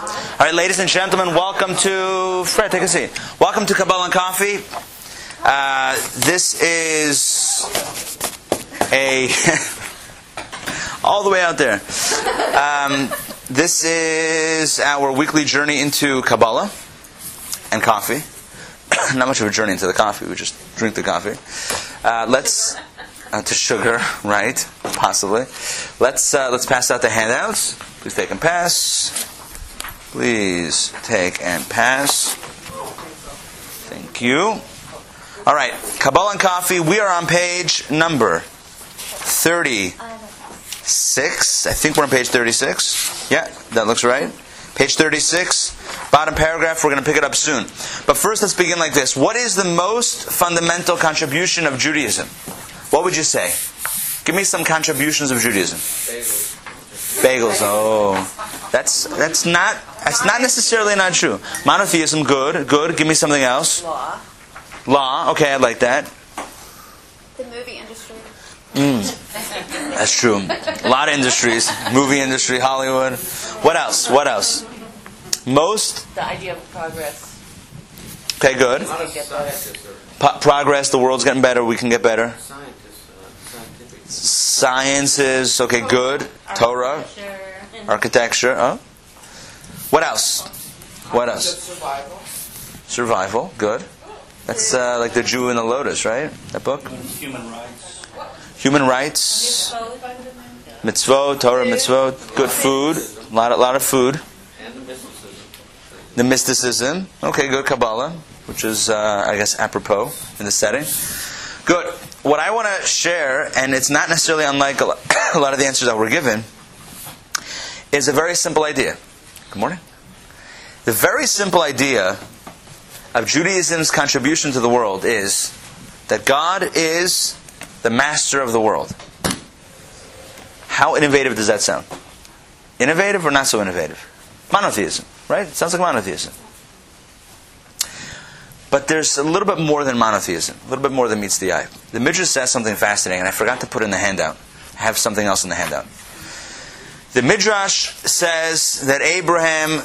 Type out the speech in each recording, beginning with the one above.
All right, ladies and gentlemen, welcome to Fred. Take a seat. Welcome to Kabbalah and Coffee. Uh, this is a all the way out there. Um, this is our weekly journey into Kabbalah and coffee. Not much of a journey into the coffee. We just drink the coffee. Uh, let's uh, to sugar, right? Possibly. Let's uh, let's pass out the handouts. Please take and pass. Please take and pass. Thank you. All right, Kabbalah and Coffee. We are on page number thirty-six. I think we're on page thirty-six. Yeah, that looks right. Page thirty-six, bottom paragraph. We're going to pick it up soon. But first, let's begin like this. What is the most fundamental contribution of Judaism? What would you say? Give me some contributions of Judaism. Bagels. Oh, that's that's not that's not necessarily not true. Monotheism, good, good. Give me something else. Law. Law. Okay, I like that. The movie industry. Mm. That's true. A lot of industries, movie industry, Hollywood. What else? What else? Most. The idea of progress. Okay, good. A lot of scientists are Po- progress. The world's getting better. We can get better. Scientists, scientific. Sciences. Okay, good. Torah, architecture. Oh. What else? What else? Survival. Survival. Good. That's uh, like the Jew in the Lotus, right? That book. Human rights. Human rights, mitzvot, Torah mitzvot, good food, a lot, a lot of food. And the mysticism. The mysticism, okay, good Kabbalah, which is, uh, I guess, apropos in the setting. Good. What I want to share, and it's not necessarily unlike a lot, of the answers that were given, is a very simple idea. Good morning. The very simple idea of Judaism's contribution to the world is that God is the master of the world. How innovative does that sound? Innovative or not so innovative? Monotheism, right? It sounds like monotheism. But there's a little bit more than monotheism, a little bit more than meets the eye. The Midrash says something fascinating, and I forgot to put in the handout. I have something else in the handout. The Midrash says that Abraham,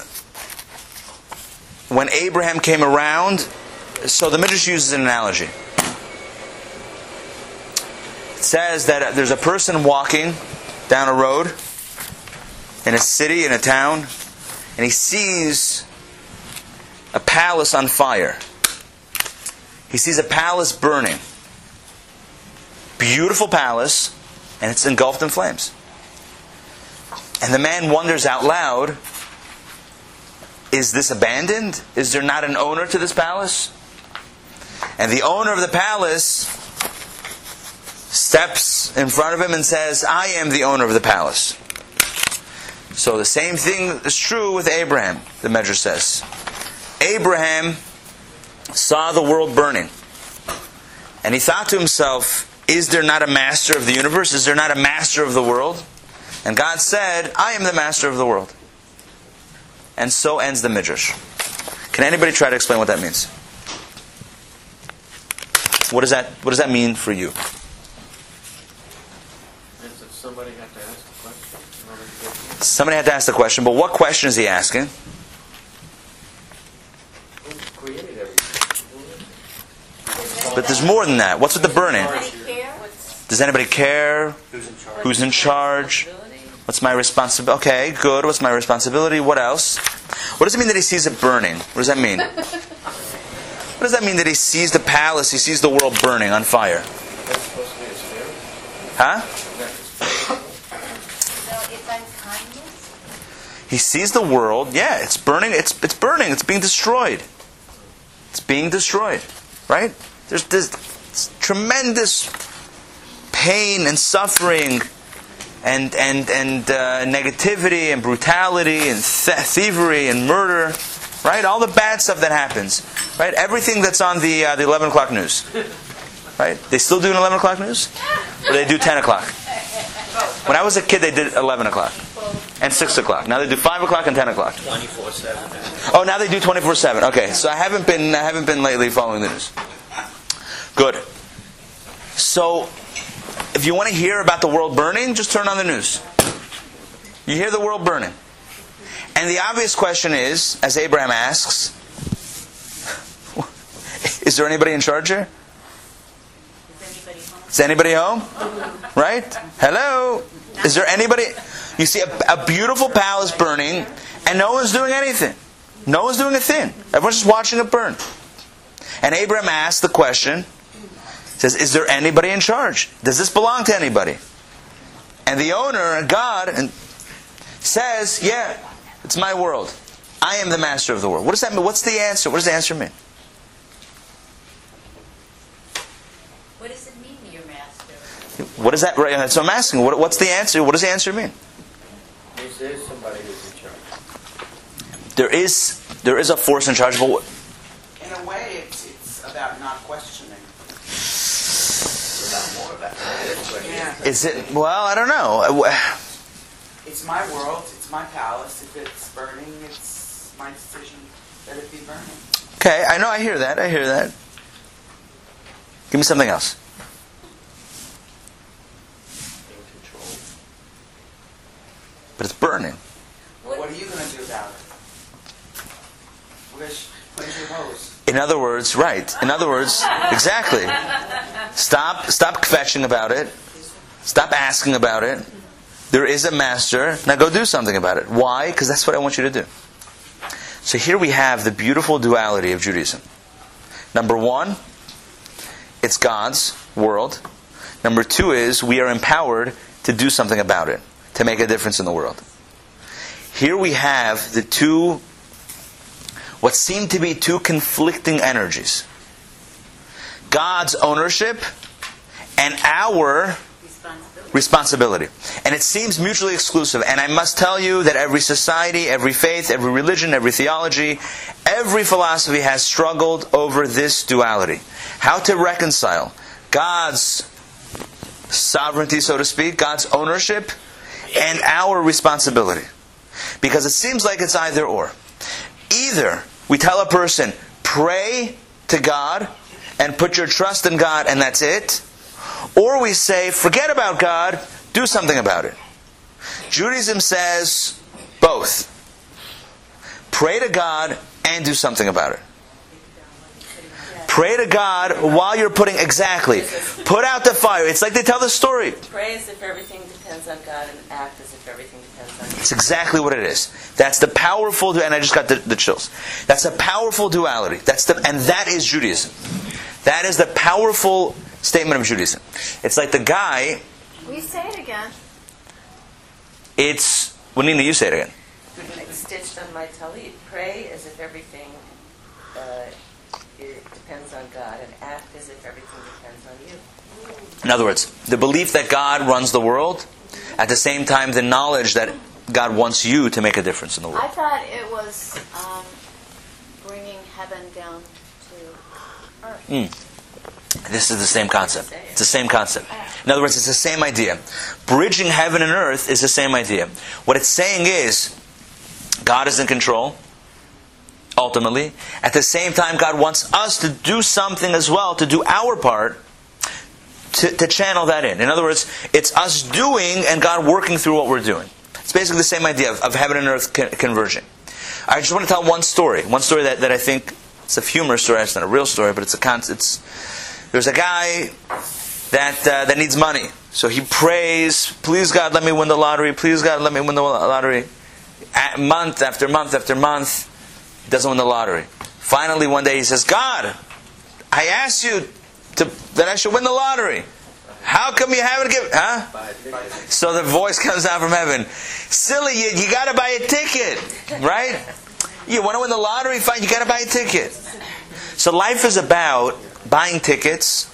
when Abraham came around, so the Midrash uses an analogy. It says that uh, there's a person walking down a road in a city, in a town, and he sees a palace on fire. He sees a palace burning. Beautiful palace, and it's engulfed in flames. And the man wonders out loud Is this abandoned? Is there not an owner to this palace? And the owner of the palace steps in front of him and says, I am the owner of the palace. So the same thing is true with Abraham, the Midrash says. Abraham saw the world burning. And he thought to himself, Is there not a master of the universe? Is there not a master of the world? And God said, I am the master of the world. And so ends the Midrash. Can anybody try to explain what that means? What does that, what does that mean for you? Somebody had to ask the question in order to get the Somebody had to ask the question, but what question is he asking? Who created everything? But there's more than that. What's with the burning? Does anybody care? Who's in charge? Who's in charge? What's my responsibility? Okay, good. What's my responsibility? What else? What does it mean that he sees it burning? What does that mean? What does that mean that he sees the palace, he sees the world burning on fire? That's supposed to be a spirit? Huh? So it's unkindness? He sees the world. Yeah, it's burning. It's it's burning. It's being destroyed. It's being destroyed. Right? There's this tremendous pain and suffering, and and and uh, negativity and brutality and th- thievery and murder. Right? All the bad stuff that happens. Right? Everything that's on the uh, the eleven o'clock news. Right? They still do an eleven o'clock news, or they do ten o'clock. When I was a kid, they did eleven o'clock and six o'clock. Now they do five o'clock and ten o'clock. 24 7. Oh, now they do twenty four seven. Okay, so I haven't been I haven't been lately following the news. Good. So, if you want to hear about the world burning, just turn on the news. You hear the world burning, And the obvious question is, as Abraham asks, is there anybody in charge here? Is anybody home? Right? Hello? Is there anybody? You see a, a beautiful palace burning, and no one's doing anything. No one's doing a thing. Everyone's just watching it burn. And Abraham asks the question, says, Is there anybody in charge? Does this belong to anybody? And the owner, God, and says, Yeah, it's my world. I am the master of the world. What does that mean? What's the answer? What does the answer mean? What does it mean, your master? What is that? Right, so I'm asking, what, what's the answer? What does the answer mean? Is there somebody who's in charge? There is there is a force in charge, but what, In a way, it's, it's about not questioning. It's about more about Yeah. Is it? Well, I don't know. Uh, it's my world. It's my palace. If it's burning, it's my decision that it be burning. Okay, I know. I hear that. I hear that. Give me something else. In control. But it's burning. What, are you going to do about it? Where's, where's your hose? In other words, right. In other words, exactly. Stop stop kvetching about it. Stop asking about it. There is a master. Now go do something about it. Why? Because that's what I want you to do. So here we have the beautiful duality of Judaism. Number one, it's God's world. Number two is we are empowered to do something about it, to make a difference in the world. Here we have the two, what seem to be two conflicting energies God's ownership and our Responsibility. And it seems mutually exclusive. And I must tell you that every society, every faith, every religion, every theology, every philosophy has struggled over this duality. How to reconcile God's sovereignty, so to speak, God's ownership, and our responsibility. Because it seems like it's either or. Either we tell a person, pray to God and put your trust in God, and that's it. Or we say, forget about God, do something about it. Judaism says both. Pray to God and do something about it. Pray to God while you're putting, exactly. Put out the fire. It's like they tell the story. Pray as if everything depends on God and act as if everything depends on you. It's exactly what it is. That's the powerful, and I just got the, the chills. That's a powerful duality. That's the, and that is Judaism. That is the powerful statement of Judaism. It's like the guy. We say it again? It's. Well, Nina, you say it again. It's stitched on my talit. Pray as if everything uh, depends on God and act as if everything depends on you. In other words, the belief that God runs the world, at the same time, the knowledge that God wants you to make a difference in the world. I thought it was um, bringing heaven down to earth. This is the same concept. It's the same concept. In other words, it's the same idea. Bridging heaven and earth is the same idea. What it's saying is, God is in control, ultimately. At the same time, God wants us to do something as well, to do our part to, to channel that in. In other words, it's us doing and God working through what we're doing. It's basically the same idea of, of heaven and earth con-. I just want to tell one story. One story that, that I think it's a humorous story. It's not a real story, but it's a con- it's there's a guy that uh, that needs money, so he prays, "Please God, let me win the lottery. Please God, let me win the lottery." A- month after month after month, he doesn't win the lottery. Finally, one day he says, "God, I asked you to, that I should win the lottery. How come you haven't given? Huh?" So the voice comes down from heaven. Silly, you, you got to buy a ticket, right? You want to win the lottery? Fine, you got to buy a ticket. So life is about buying tickets,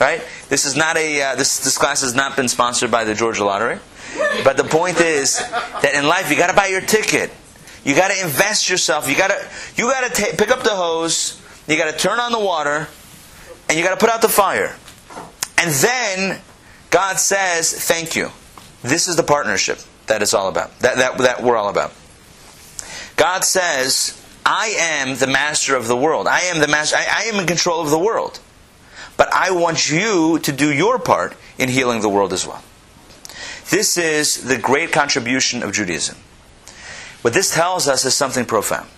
right? This is not a uh, this this class has not been sponsored by the Georgia Lottery, but the point is that in life you got to buy your ticket. You got to invest yourself. You got to you got to pick up the hose. You got to turn on the water, and you got to put out the fire. And then God says, "Thank you." This is the partnership that it's all about. That that that we're all about. God says, I am the master of the world. I am the master. I, I am in control of the world. But I want you to do your part in healing the world as well. This is the great contribution of Judaism. What this tells us is something profound.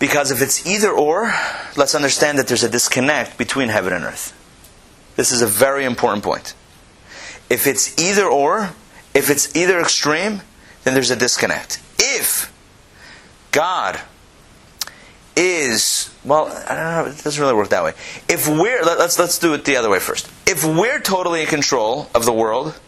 Because if it's either or, let's understand that there's a disconnect between heaven and earth. This is a very important point. If it's either or, if it's either extreme, then there's a disconnect. God is well, I don't know, it doesn't really work that way. If we're let, let's let's do it the other way first. If we're totally in control of the world,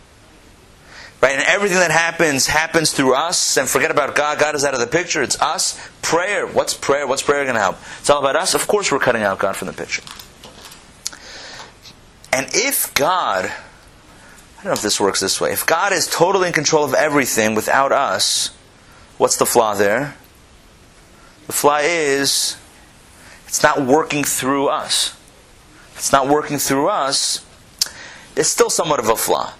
right, and everything that happens happens through us, and forget about God. God is out of the picture. It's us. Prayer. What's prayer? What's prayer going to help? It's all about us. Of course, we're cutting out God from the picture. And if God, I don't know if this works this way. If God is totally in control of everything without us, what's the flaw there? The flaw is it's not working through us. It's not working through us, it's still somewhat of a flaw.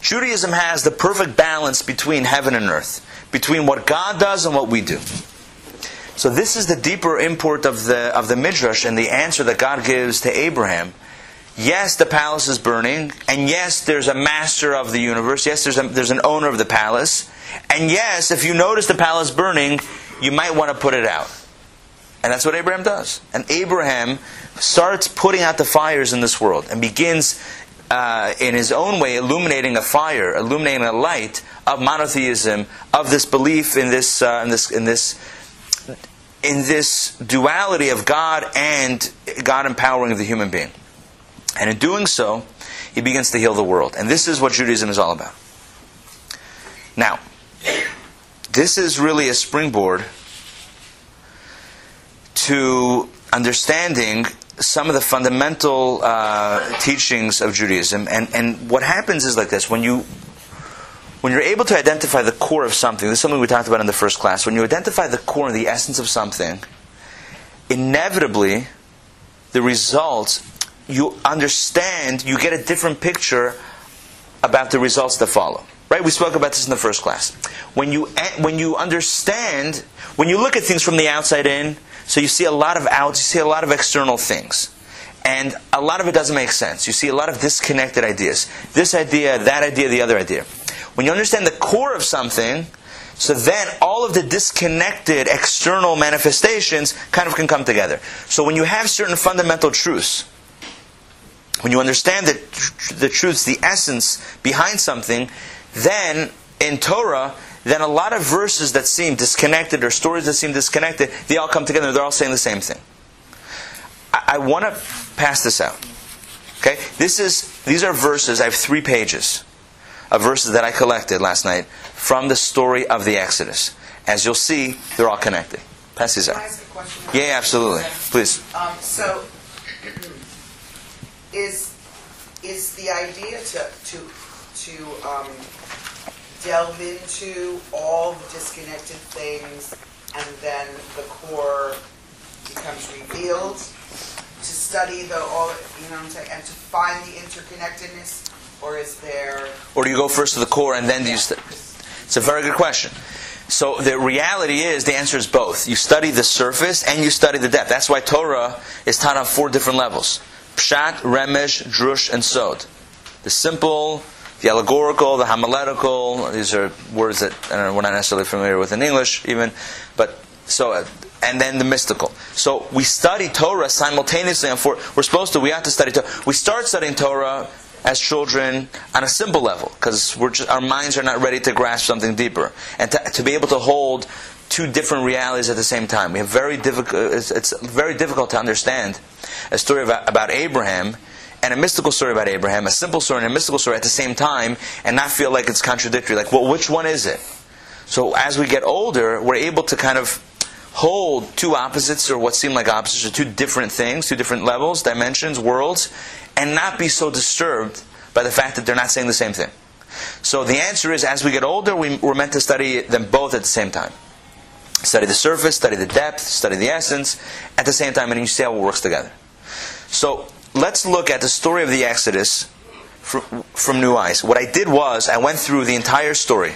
Judaism has the perfect balance between heaven and earth, between what God does and what we do. So this is the deeper import of the of the midrash and the answer that God gives to Abraham. Yes, the palace is burning, and yes, there's a master of the universe. Yes, there's a, there's an owner of the palace, and yes, if you notice the palace burning, you might want to put it out. And that's what Abraham does. And Abraham starts putting out the fires in this world and begins, uh, in his own way, illuminating a fire, illuminating a light of monotheism, of this belief in this, uh, in this, in this, in this duality of God and God empowering of the human being. And in doing so, he begins to heal the world. And this is what Judaism is all about. Now, this is really a springboard to understanding some of the fundamental uh, teachings of Judaism. And, and what happens is like this when you when you're able to identify the core of something, this is something we talked about in the first class. When you identify the core and the essence of something, inevitably the results you understand, you get a different picture about the results that follow. Right? We spoke about this in the first class. When you eh, when you understand, when you look at things from the outside in, so you see a lot of outs, you see a lot of external things. And a lot of it doesn't make sense. You see a lot of disconnected ideas. This idea, that idea, the other idea. When you understand the core of something, so then all of the disconnected external manifestations kind of can come together. So when you have certain fundamental truths, when you understand the, the truths, the essence behind something, then in Torah, then a lot of verses that seem disconnected or stories that seem disconnected, they all come together. They're all saying the same thing. I, I want to pass this out. Okay, this is these are verses. I have three pages of verses that I collected last night from the story of the Exodus. As you'll see, they're all connected. Pass these out. ask a question? Yeah, absolutely. Please. Um, so, is is the idea to to to um, delve into all the disconnected things, and then the core becomes revealed? To study the all, you know what I'm saying, and to find the interconnectedness, or is there? Or do you go first to the core and then do you? St- it's a very good question. So the reality is, the answer is both. You study the surface and you study the depth. That's why Torah is taught on four different levels: Pshat, Remez, Drush, and Sod. The simple, the allegorical, the homiletical. These are words that know, we're not necessarily familiar with in English, even. But so, and then the mystical. So we study Torah simultaneously. On four, we're supposed to. We have to study Torah. We start studying Torah as children on a simple level because our minds are not ready to grasp something deeper and to, to be able to hold two different realities at the same time. We have very difficult. It's, very difficult to understand a story about, about Abraham and a mystical story about Abraham, a simple story and a mystical story at the same time, and not feel like it's contradictory. Like, well, which one is it? So as we get older, we're able to kind of hold two opposites or what seem like opposites or two different things, two different levels, dimensions, worlds, and not be so disturbed by the fact that they're not saying the same thing. So the answer is, as we get older, we, we're meant to study them both at the same time. Study the surface, study the depth, study the essence at the same time, and you see how it works together. So let's look at the story of the Exodus from, from new eyes. What I did was I went through the entire story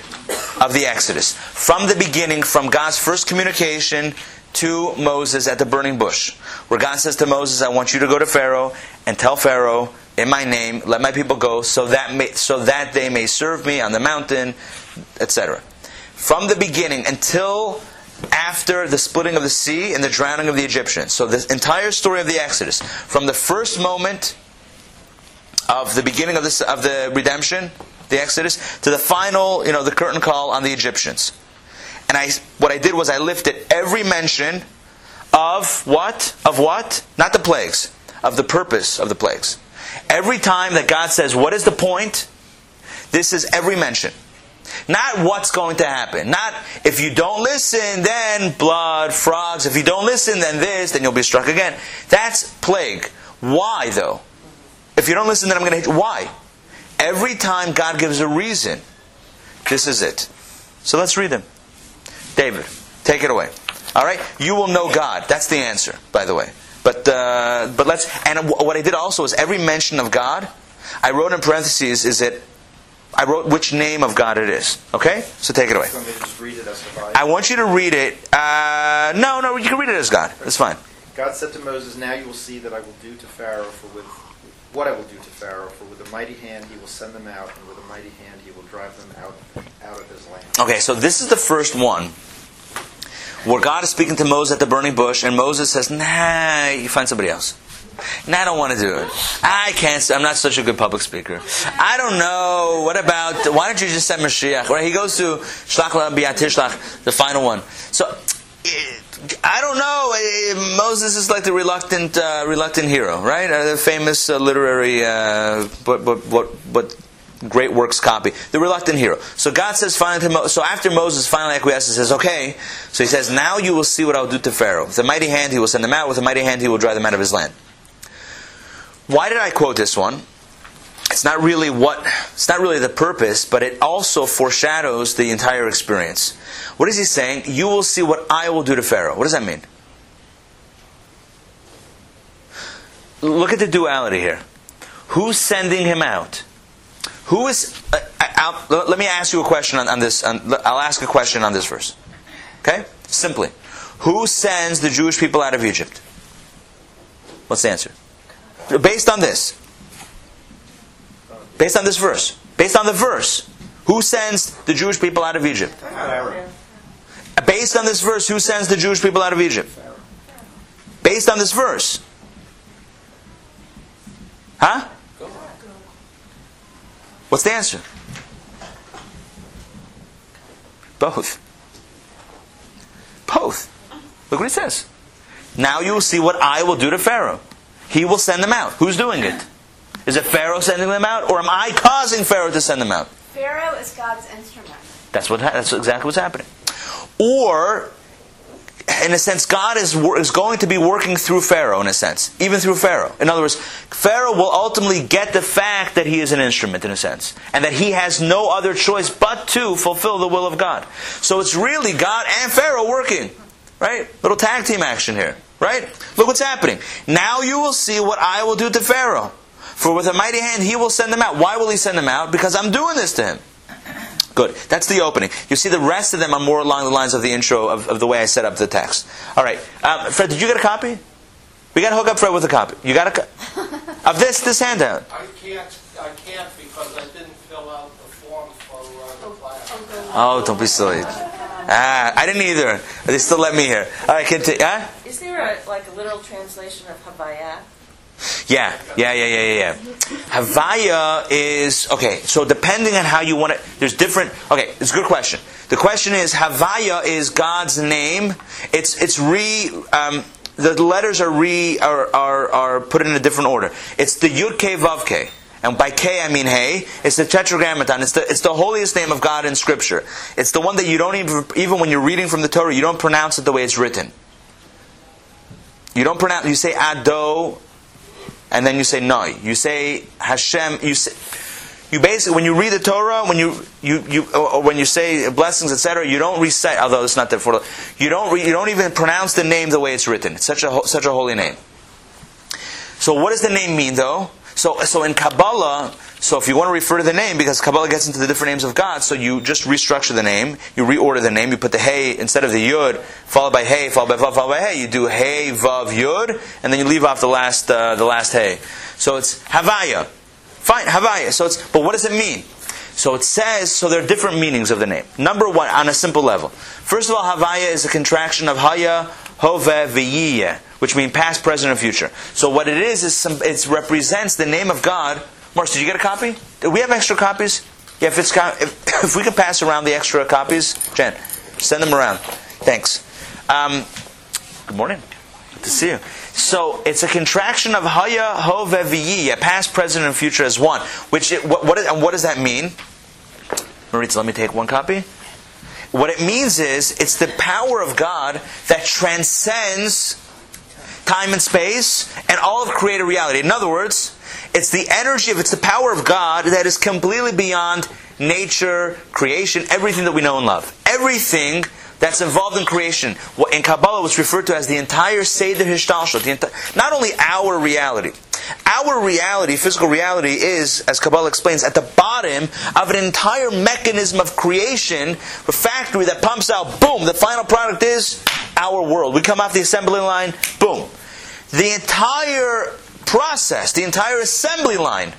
of the Exodus from the beginning, from God's first communication to Moses at the burning bush, where God says to Moses, "I want you to go to Pharaoh and tell Pharaoh in my name, let my people go, so that may, so that they may serve me on the mountain, etc." from the beginning until after the splitting of the sea and the drowning of the Egyptians. So the entire story of the Exodus, from the first moment of the beginning of this of the redemption, the Exodus, to the final, you know, the curtain call on the Egyptians. And I what I did was I lifted every mention of what? Of what? Not the plagues, of the purpose of the plagues. Every time that God says, What is the point? This is every mention. Not what's going to happen. Not if you don't listen, then blood, frogs. If you don't listen, then this, then you'll be struck again. That's plague. Why, though? If you don't listen, then I'm going to hit you. Why? Every time God gives a reason, this is it. So let's read them. David, take it away. All right? You will know God. That's the answer, by the way. But uh, but let's. And what I did also is every mention of God, I wrote in parentheses. Is it? I wrote which name of God it is. Okay, so take it away. Want me to just read it I want you to read it. Uh, no, no, you can read it as God. That's fine. God said to Moses, Now you will see that I will do to Pharaoh for with what I will do to Pharaoh, for with a mighty hand he will send them out, and with a mighty hand he will drive them out out of his land. Okay, so this is the first one where God is speaking to Moses at the burning bush, and Moses says, Nah, you find somebody else. Nah, I don't want to do it. I can't. I'm not such a good public speaker. I don't know. What about? Why don't you just send Mashiach? Right? He goes to Shlach Tishlach, the final one. So. eh, I don't know. Eh, Moses is like the reluctant, uh, reluctant hero, right? Uh, the famous uh, literary, uh, what, what, what, what great works copy. The reluctant hero. So God says finally Mo- so after Moses finally acquiesces, says, okay. So he says, now you will see what I'll do to Pharaoh. With a mighty hand he will send them out. With a mighty hand he will drive them out of his land. Why did I quote this one? It's not really what it's not really the purpose, but it also foreshadows the entire experience. What is he saying? You will see what I will do to Pharaoh. What does that mean? Look at the duality here. Who's sending him out? Who is? Uh, I'll- let me ask you a question on, on this. On, I'll ask a question on this verse. Okay, simply, who sends the Jewish people out of Egypt? What's the answer? Based on this. Based on this verse. Based on the verse. Who sends the Jewish people out of Egypt? Based on this verse, who sends the Jewish people out of Egypt? Based on this verse. Huh? What's the answer? Both. Both. Look what he says. Now you will see what I will do to Pharaoh. He will send them out. Who's doing it? Is it Pharaoh sending them out, or am I causing Pharaoh to send them out? Pharaoh is God's instrument. That's what. That's exactly what's happening. Or, in a sense, God is is going to be working through Pharaoh. In a sense, even through Pharaoh. In other words, Pharaoh will ultimately get the fact that he is an instrument, in a sense, and that he has no other choice but to fulfill the will of God. So it's really God and Pharaoh working, right? Little tag team action here, right? Look what's happening. Now you will see what I will do to Pharaoh. For with a mighty hand he will send them out. Why will he send them out? Because I'm doing this to him. Good. That's the opening. You see, the rest of them are more along the lines of the intro of, of the way I set up the text. All right, um, Fred, did you get a copy? We got to hook up Fred with a copy. You got a co- of this this handout. I can't, I can't because I didn't fill out the form for uh, the class. Oh, don't be silly. Ah, I didn't either. They still let me here. All right, continue. Huh? Is there a, like a literal translation of Havaya? Yeah, yeah, yeah, yeah, yeah, yeah. Havaya is okay. So depending on how you want it, there's different. Okay, it's a good question. The question is Havaya is God's name. It's it's re. Um, the letters are re are, are are put in a different order. It's the Yud K Vav K. And by K I mean Hey. It's the Tetragrammaton. It's the it's the holiest name of God in Scripture. It's the one that you don't even even when you're reading from the Torah, you don't pronounce it the way it's written. You don't pronounce. You say Ado, and then you say Noi. You say Hashem. You say, you basically when you read the Torah, when you you, you or when you say blessings, etc. You don't recite. Although it's not there for you don't re, you don't even pronounce the name the way it's written. It's such a such a holy name. So what does the name mean though? So so in Kabbalah. So if you want to refer to the name, because Kabbalah gets into the different names of God, so you just restructure the name, you reorder the name, you put the Hey instead of the Yud, followed by Hey, followed by Vav, followed by Hey. You do Hey, Vav, Yud, and then you leave off the last uh, the last Hey. So it's Havaya. Fine, Havaya. So it's but what does it mean? So it says, so there are different meanings of the name. Number one, on a simple level. First of all, Havaya is a contraction of Haya, Hove, V'yiyeh, which mean past, present, and future. So what it is, is some, it represents the name of God. Morris, did you get a copy? Do we have extra copies? Yeah, if, it's, if, if we can pass around the extra copies, Jen, send them around. Thanks. Um, good morning. Good to see you. So it's a contraction of Haya, V'yiyeh, past, present, and future as one. Which it, what, what, and what does that mean? Maritza, let me take one copy. What it means is it's the power of God that transcends time and space and all of created reality. In other words, it's the energy of it's the power of God that is completely beyond nature, creation, everything that we know and love. Everything that's involved in creation. What in Kabbalah was referred to as the entire Seder Hishtalshelut, enti- not only our reality. Our reality, physical reality, is, as Kabbalah explains, at the bottom of an entire mechanism of creation, a factory that pumps out, boom, the final product is our world. We come off the assembly line, boom. The entire process, the entire assembly line,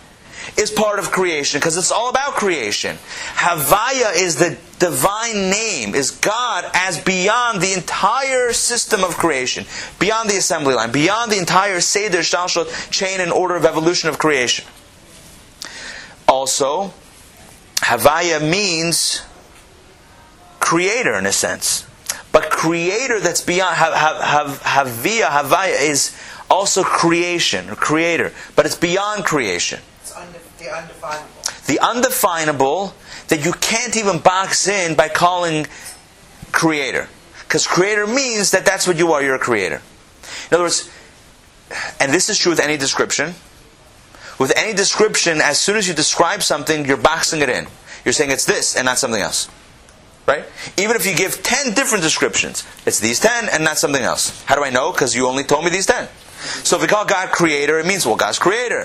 is part of creation because it's all about creation. Havaya is the divine name, is God as beyond the entire system of creation, beyond the assembly line, beyond the entire Seder Shalshot chain and order of evolution of creation. Also, Havaya means creator in a sense. But creator that's beyond have, have, Havia, Havaya is also creation or creator, but it's beyond creation. It's the undefinable. The undefinable that you can't even box in by calling creator. Because creator means that that's what you are, you're a creator. In other words, and this is true with any description. With any description, as soon as you describe something, you're boxing it in. You're saying it's this and not something else. Right? Even if you give 10 different descriptions, it's these 10 and not something else. How do I know? Because you only told me these 10. So if we call God creator, it means, well, God's creator.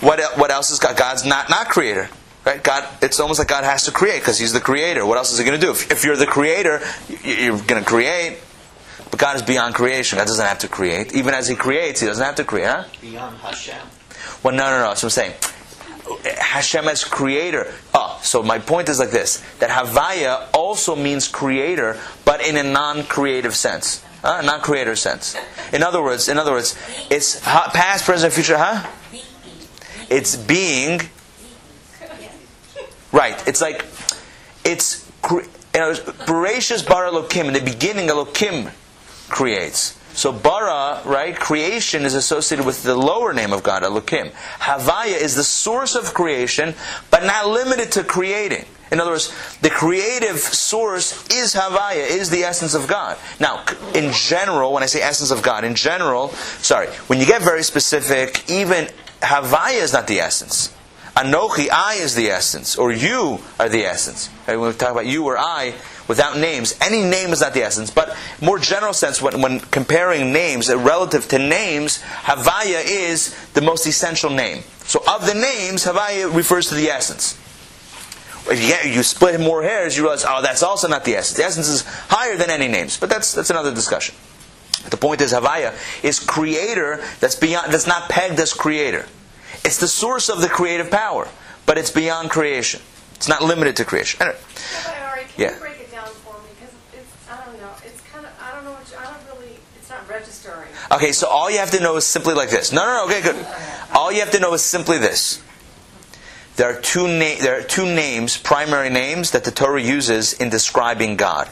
What, what else is God? God's not not creator. Right? God, it's almost like God has to create because He's the creator. What else is He going to do? If, if you're the creator, you're going to create. But God is beyond creation. God doesn't have to create. Even as He creates, He doesn't have to create. Huh? Beyond Hashem. Well, no, no, no. That's what I'm saying. Hashem as creator. Oh, so my point is like this: that Havaya also means creator, but in a non-creative sense, uh, non-creator sense. In other words, in other words, it's past, present, future. Huh? It's being. Right. It's like it's. cre- You know, Bereshis bara Elokim. In the beginning, Elokim creates. So bara, right, creation is associated with the lower name of God, Elokim. Havaya is the source of creation, but not limited to creating. In other words, the creative source is Havaya, is the essence of God. Now, in general, when I say essence of God, in general, sorry, when you get very specific, even Havaya is not the essence. Anochi, I is the essence, or you are the essence. Right? When we talk about you or I, without names, any name is not the essence. But more general sense, when, when comparing names uh, relative to names, Havaya is the most essential name. So of the names, Havaya refers to the essence. If you, get, you split more hairs, you realize, oh, that's also not the essence. The essence is higher than any names. But that's, that's another discussion. The point is, Havaya is creator that's beyond, that's not pegged as creator. It's the source of the creative power, but it's beyond creation. It's not limited to creation. Anyway, Yeah, but Ari, can Yeah. you break it down for me? Because it's, I don't know, it's kind of, I don't know what, you, I don't really, it's not registering. Okay, so all you have to know is simply like this. No, no, no. Okay, good. All you have to know is simply this. There are two na- there are two names, primary names that the Torah uses in describing God.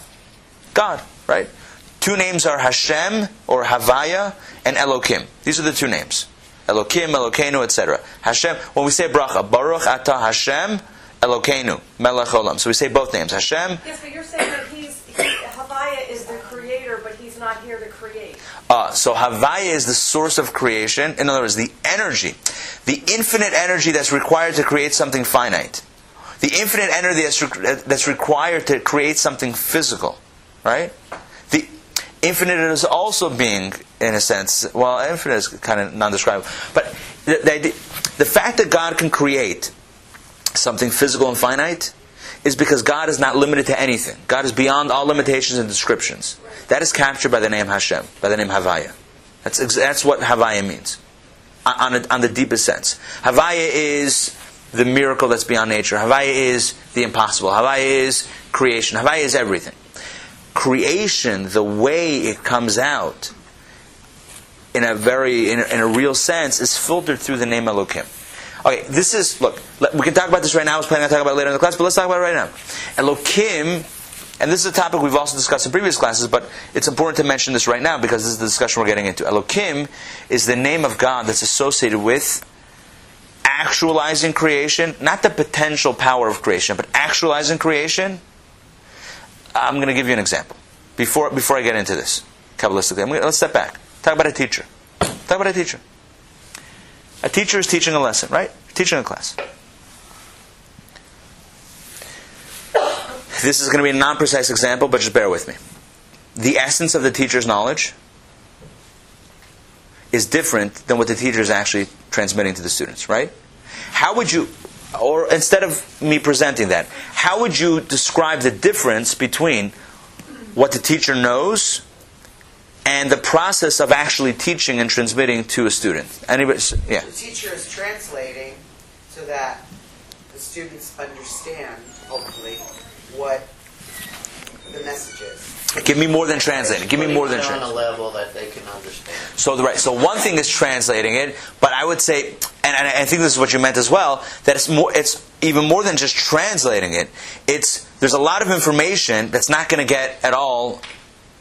God, right? Two names are Hashem or Havaya and Elokim. These are the two names. Elokim, Elokeinu, etc. Hashem. When we say bracha, Baruch Atah Hashem, Elokeinu, Melech Olam. So we say both names, Hashem. Yes, but you're saying that he, Havaya is the creator, but he's not here to create. Uh, so Havaya is the source of creation. In other words, the energy, the infinite energy that's required to create something finite, the infinite energy that's, re- that's required to create something physical, right? The infinite is also being, in a sense, well, infinite is kind of non-describable, but the, the, the fact that God can create something physical and finite is because God is not limited to anything. God is beyond all limitations and descriptions. That is captured by the name Hashem, by the name Havaya. That's, that's what Havaya means, on, a, on the deepest sense. Havaya is the miracle that's beyond nature. Havaya is the impossible. Havaya is creation. Havaya is everything. Creation, the way it comes out, in a very, in a, in a real sense, is filtered through the name Elokim. Okay, this is, look, we can talk about this right now. I was planning on talking about it later in the class, but let's talk about it right now. Elokim, and this is a topic we've also discussed in previous classes, but it's important to mention this right now because this is the discussion we're getting into. Elokim is the name of God that's associated with actualizing creation, not the potential power of creation, but actualizing creation. I'm going to give you an example before, before I get into this Kabbalistically. Gonna, let's step back. Talk about a teacher. Talk about a teacher. A teacher is teaching a lesson, right? Teaching a class. This is going to be a non precise example, but just bear with me. The essence of the teacher's knowledge is different than what the teacher is actually transmitting to the students, right? How would you, or instead of me presenting that, how would you describe the difference between what the teacher knows and the process of actually teaching and transmitting to a student? Anybody? Yeah. The teacher is translating so that the students understand, hopefully, what the message is. Give me more than translating. Give me more than Putting translating. on a level that they can understand. So the right. So one thing is translating it, but I would say, and, and I think this is what you meant as well, that it's more. It's even more than just translating it. It's there's a lot of information that's not going to get at all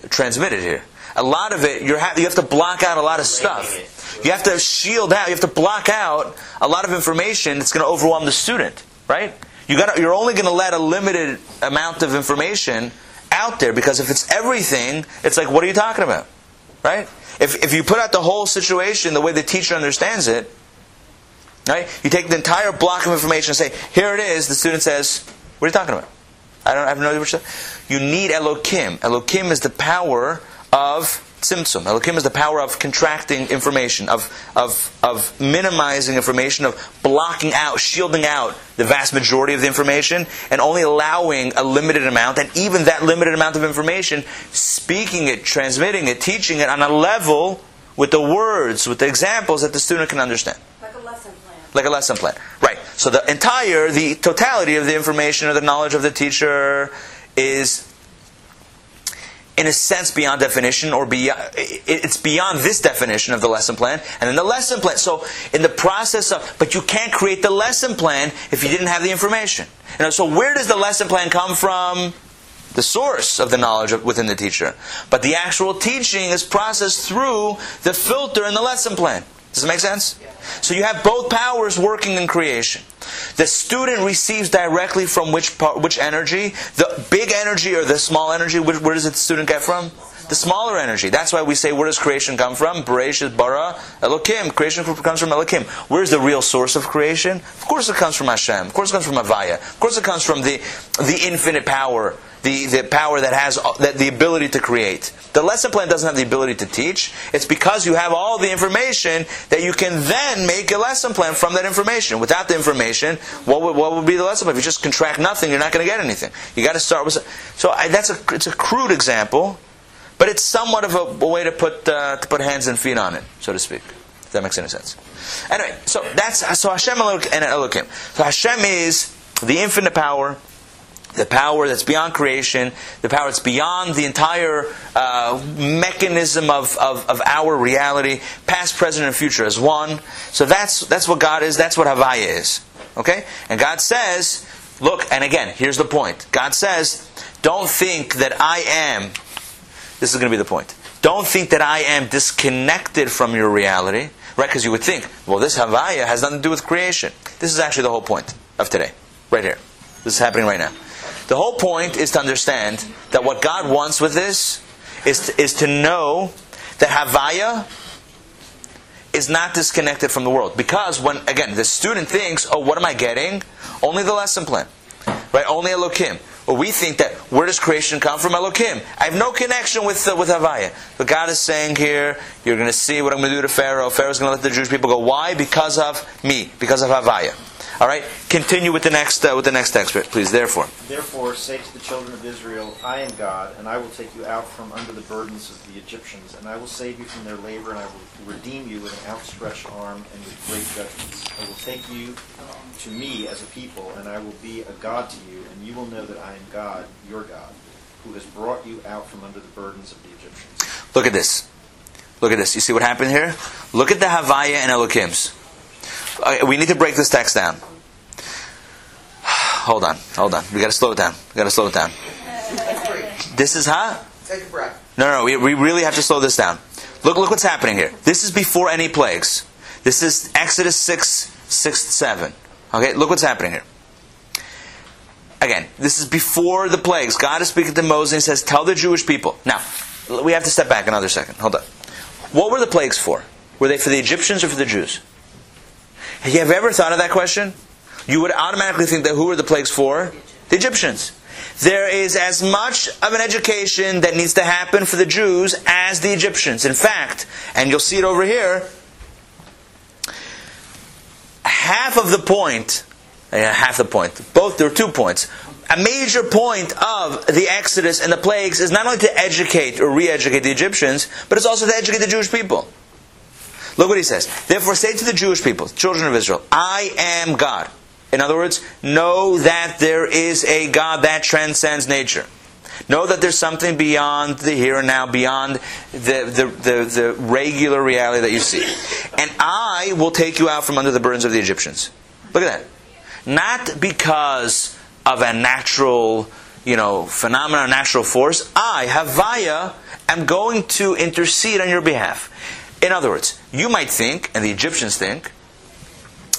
transmitted here. A lot of it, you're ha- you have to block out a lot of stuff. You have to shield out. You have to block out a lot of information that's going to overwhelm the student. Right? You got. You're only going to let a limited amount of information out there because if it's everything, it's like, what are you talking about? Right? If, if you put out the whole situation the way the teacher understands it, right? You take the entire block of information and say, here it is. The student says, what are you talking about? I don't I have no idea what you're. You need Elokim. Elokim is the power of Tzimtzum. Elokim is the power of contracting information, of, of, of minimizing information, of blocking out, shielding out the vast majority of the information, and only allowing a limited amount, and even that limited amount of information, speaking it, transmitting it, teaching it on a level with the words, with the examples that the student can understand Like a lesson plan. like a lesson plan. Right. So the entire, the totality of the information or the knowledge of the teacher is, in a sense, beyond definition, or beyond, it's beyond this definition of the lesson plan. And then the lesson plan. So in the process of, but you can't create the lesson plan if you didn't have the information. You know, so where does the lesson plan come from? the source of the knowledge within the teacher. But the actual teaching is processed through the filter in the lesson plan. Does it make sense? So you have both powers working in creation. The student receives directly from which part, which energy? The big energy or the small energy? Where, where does the student get from? The smaller energy. That's why we say, where does creation come from? Bereshit bara Elokim. Creation comes from Elokim. Where's the real source of creation? Of course it comes from Hashem. Of course it comes from Avaya. Of course it comes from the, the infinite power the, the power that has that the ability to create. The lesson plan doesn't have the ability to teach. It's because you have all the information that you can then make a lesson plan from that information. Without the information, what would, what would be the lesson plan? If you just contract nothing, you're not going to get anything. You got to start with. So I, that's a it's a crude example, but it's somewhat of a, a way to put uh, to put hands and feet on it, so to speak. If that makes any sense. Anyway, so that's so Hashem and Elokim. So Hashem is the infinite power the power that's beyond creation, the power that's beyond the entire uh, mechanism of, of, of our reality, past, present, and future as one. So that's that's what God is. That's what Havaya is. Okay, and God says, look, and again, here's the point. God says, don't think that I am. This is going to be the point. Don't think that I am disconnected from your reality, right? Because you would think, well, this Havaya has nothing to do with creation. This is actually the whole point of today, right here. This is happening right now. The whole point is to understand that what God wants with this is to, is to know that Havaya is not disconnected from the world. Because when, again, the student thinks, oh, what am I getting? Only the lesson plan. Right? Only Elokim. Well, we think that where does creation come from? Elokim. I have no connection with uh, with Havaya. But God is saying here, you're going to see what I'm going to do to Pharaoh. Pharaoh's going to let the Jewish people go. Why? Because of me. Because of Havaya. All right. Continue with the next uh, with the next text, please. Therefore. Therefore, say to the children of Israel, I am God, and I will take you out from under the burdens of the Egyptians, and I will save you from their labor, and I will redeem you with an outstretched arm and with great judgments. I will take you to me as a people, and I will be a God to you, and you will know that I am God, your God, who has brought you out from under the burdens of the Egyptians. Look at this. Look at this. You see what happened here? Look at the Havaya and Elokims. Uh, we need to break this text down. Hold on, hold on. We got to slow it down. We got to slow it down. This is huh? Take a breath. No, no, we, we really have to slow this down. Look, look what's happening here. This is before any plagues. This is Exodus 6, 6, 7. Okay, look what's happening here. Again, this is before the plagues. God is speaking to Moses and he says, Tell the Jewish people. Now, we have to step back another second. Hold on. What were the plagues for? Were they for the Egyptians or for the Jews? Have you ever thought of that question? You would automatically think that who were the plagues for? The Egyptians. There is as much of an education that needs to happen for the Jews as the Egyptians. In fact, and you'll see it over here, half of the point, yeah, half the point, both, there are two points. A major point of the Exodus and the plagues is not only to educate or re educate the Egyptians, but it's also to educate the Jewish people. Look what he says. Therefore, say to the Jewish people, children of Israel, I am God. In other words, know that there is a God that transcends nature. Know that there's something beyond the here and now, beyond the, the, the, the, regular reality that you see. And I will take you out from under the burdens of the Egyptians. Look at that. Not because of a natural, you know, phenomenon, a natural force. I, Havaya, am going to intercede on your behalf. In other words, you might think, and the Egyptians think,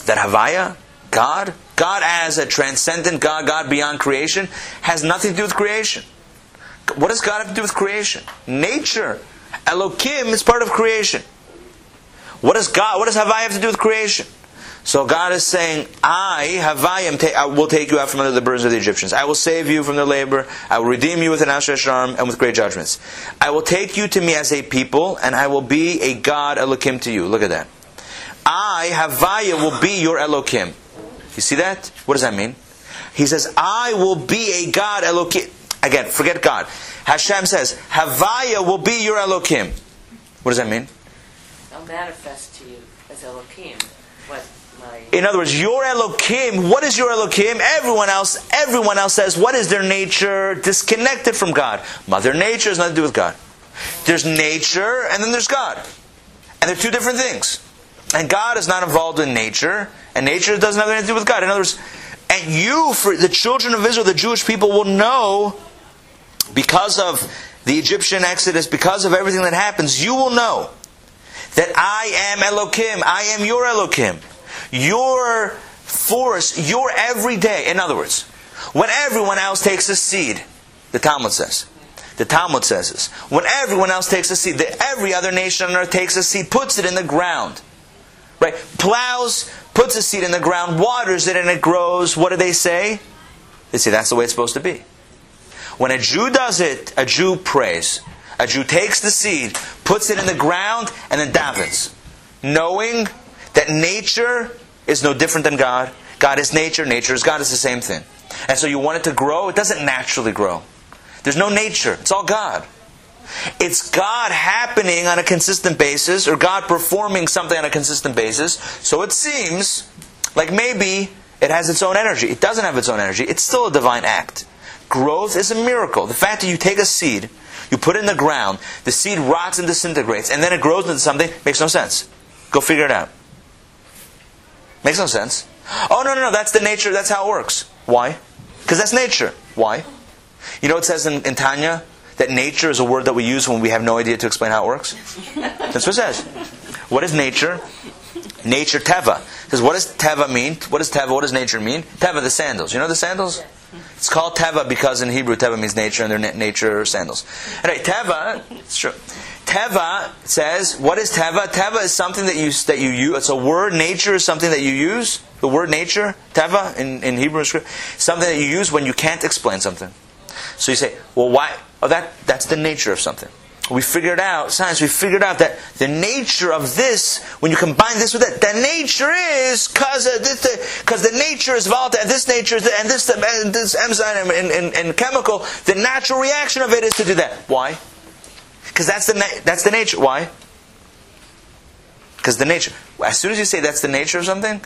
that Havaya, God, God as a transcendent God, God beyond creation, has nothing to do with creation. What does God have to do with creation? Nature. Elohim is part of creation. What does God, what does Havaya have to do with creation? So God is saying, I, Havayim, I will take you out from under the burdens of the Egyptians. I will save you from their labor. I will redeem you with an outstretched arm and with great judgments. I will take you to me as a people, and I will be a God Elohim to you. Look at that. I, Havaya, will be your Elohim. You see that? What does that mean? He says, I will be a God Elohim. Again, forget God. Hashem says, Havaya will be your Elohim. What does that mean? I'll manifest to you as Elohim what my. In other words, your Elohim, what is your Elohim? Everyone else, everyone else says, what is their nature? Disconnected from God. Mother Nature has nothing to do with God. There's nature, and then there's God. And they're two different things. And God is not involved in nature, and nature doesn't have anything to do with God. In other words, and you, for the children of Israel, the Jewish people, will know because of the Egyptian exodus, because of everything that happens, you will know that I am Elohim. I am your Elohim. Your force, your everyday. In other words, when everyone else takes a seed, the Talmud says, the Talmud says this, when everyone else takes a seed, that every other nation on earth takes a seed, puts it in the ground, right? Plows, puts a seed in the ground, waters it, and it grows. What do they say? They say that's the way it's supposed to be. When a Jew does it, a Jew prays. A Jew takes the seed, puts it in the ground, and then davens, knowing that nature is no different than God. God is nature, nature is God, it's the same thing. And so you want it to grow, it doesn't naturally grow. There's no nature, it's all God. It's God happening on a consistent basis, or God performing something on a consistent basis. So it seems like maybe it has its own energy. It doesn't have its own energy, it's still a divine act. Growth is a miracle. The fact that you take a seed, you put it in the ground, the seed rots and disintegrates, and then it grows into something makes no sense. Go figure it out. Makes no sense. Oh, no, no, no, that's the nature, that's how it works. Why? Because that's nature. Why? You know it says in, in Tanya that nature is a word that we use when we have no idea to explain how it works? That's what it says. What is nature? Nature, teva. It says, what does teva mean? What does teva, what does nature mean? Teva, the sandals. You know the sandals? It's called teva because in Hebrew teva means nature and they're na- nature sandals. Anyway, teva, it's true. Teva says, what is teva? Teva is something that you that you use. It's a word. Nature is something that you use. The word nature, teva, in, in Hebrew script, something that you use when you can't explain something. So you say, well, why? Oh, that that's the nature of something. we figured out, science, we figured out that the nature of this, when you combine this with that, the nature is because this, uh, because the nature is volatile, and this nature is, and this, and this enzyme and, and, and chemical, the natural reaction of it is to do that. Why? Because that's the that's the nature. Why? Because the nature. As soon as you say that's the nature of something,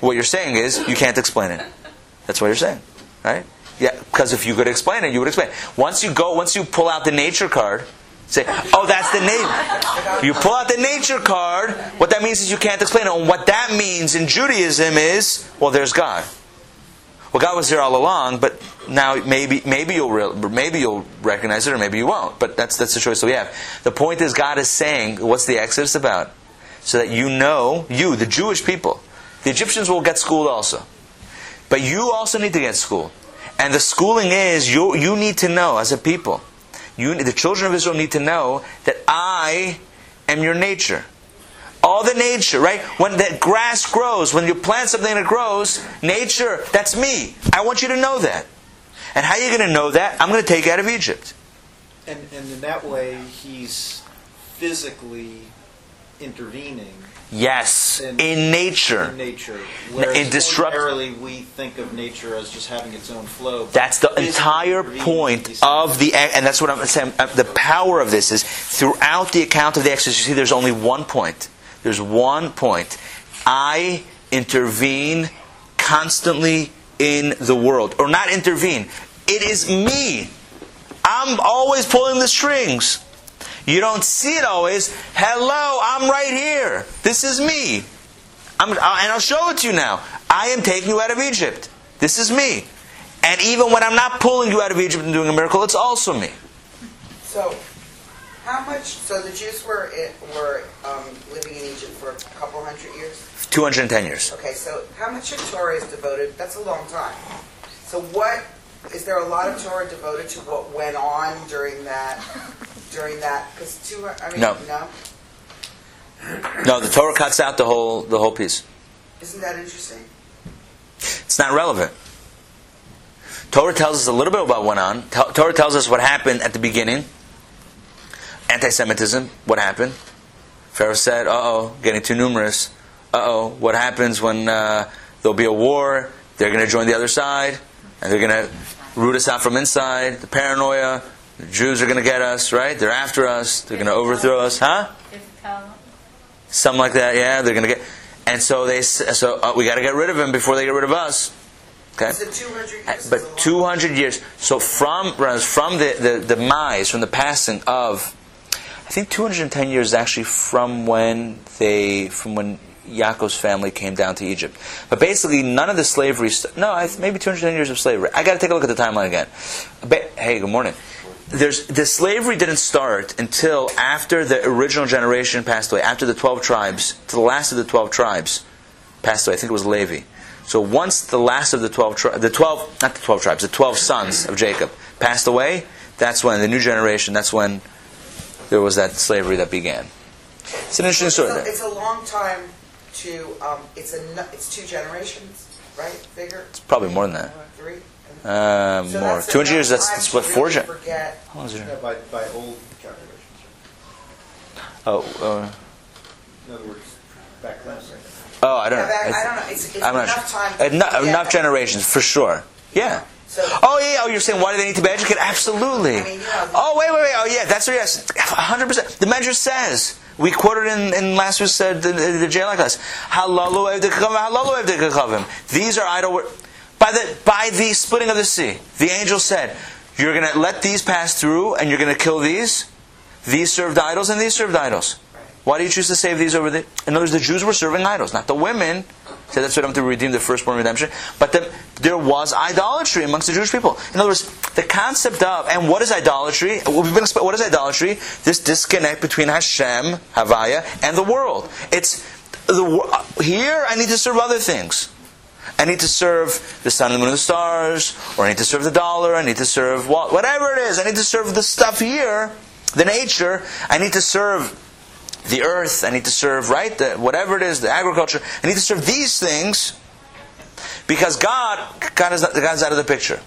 what you're saying is you can't explain it. That's what you're saying, right? Yeah, because if you could explain it, you would explain. Once you go, once you pull out the nature card, say, "Oh, that's the nature." You pull out the nature card. What that means is you can't explain it. And what that means in Judaism is, well, there's God. Well, God was here all along, but now maybe maybe you'll real, maybe you'll recognize it, or maybe you won't. But that's that's the choice that we have. The point is, God is saying, what's the Exodus about? So that you know, you, the Jewish people, the Egyptians will get schooled also, but you also need to get schooled. And the schooling is you you need to know as a people, you the children of Israel need to know that I am your nature all the nature, right? When the grass grows, when you plant something and it grows, nature, that's me. I want you to know that. And how are you going to know that? I'm going to take you out of Egypt. And, and in that way, he's physically intervening Yes, in, in nature. in nature. Whereas in disrupt- ordinarily we think of nature as just having its own flow. That's the entire point of the, and that's what I'm saying. uh, The power of this is throughout the account of the Exodus, you see there's only one point. There's one point. I intervene constantly in the world. Or not intervene. It is me. I'm always pulling the strings. You don't see it always. Hello, I'm right here. This is me. I'm, and I'll show it to you now. I am taking you out of Egypt. This is me. And even when I'm not pulling you out of Egypt and doing a miracle, it's also me. So, how much? So the Jews were were um, living in Egypt for a couple hundred years. 210 years. Okay, so how much of Torah is devoted? That's a long time. So what is there a lot of Torah devoted to what went on during that during that? Because two, I mean, No. no, No, the Torah cuts out the whole the whole piece. isn't that interesting? It's not relevant. Torah tells us a little bit about what went on. T- Torah tells us what happened at the beginning. Anti-Semitism, what happened? Pharaoh said, "Uh oh, getting too numerous. Uh oh, what happens when uh, there'll be a war? They're going to join the other side, and they're going to root us out from inside. The paranoia. The Jews are going to get us, right? They're after us. They're going to overthrow us, huh? Something like that. Yeah, they're going to get. And so they, so uh, we got to get rid of them before they get rid of us. Okay. So two hundred years. But 200 years. So from from the, the, the demise, from the passing of, I think 210 years is actually from when they, from when Yaakov's family came down to Egypt. But basically, none of the slavery. St- no, I, maybe 210 years of slavery. I got to take a look at the timeline again. Hey, good morning. There's the slavery didn't start until after the original generation passed away, after the 12 tribes, to the last of the 12 tribes passed away. I think it was Levi. So once the last of the 12 tri- the 12 not the 12 tribes, the 12 sons of Jacob passed away, that's when the new generation, that's when there was that slavery that began. It's an interesting It's story. a, it's a long time to. Um, it's a. It's two generations, right? Figure It's probably more than that. three. Uh, So more. 200 years, that's, that's to what, four really gen- How long is it? Yeah, by, by old calculations. Oh, uh, In other words, back then. right? oh, I don't Yeah, know. that- I don't know. It's, it's I'm not enough sure. time. Enough, forget. enough generations, for sure. Yeah. So Oh yeah, oh you're saying why do they need to be educated? Absolutely. I mean, you know, oh wait, wait, wait. Oh yeah, that's what yes, hundred percent. The Midrash says we quoted in, in last week's uh, the, the, the JLI class. Halalu evdekachavim, halalu evdekachavim. These are idol. By the by the splitting of the sea, the angel said, "You're going to let these pass through, and you're going to kill these. These served idols, and these served idols. Why do you choose to save these over the? In other words, the Jews were serving idols, not the women. So that's what I'm to redeem the firstborn redemption. But the, there was idolatry amongst the Jewish people. In other words, the concept of and what is idolatry? We've been what is idolatry? This disconnect between Hashem, Havaya, and the world. It's the uh, here. I need to serve other things. I need to serve the sun and the moon and the stars, or I need to serve the dollar. I need to serve whatever it is. I need to serve the stuff here, the nature. I need to serve the earth. I need to serve, right? The, whatever it is, the agriculture. I need to serve these things because God, God is, God's out of the picture.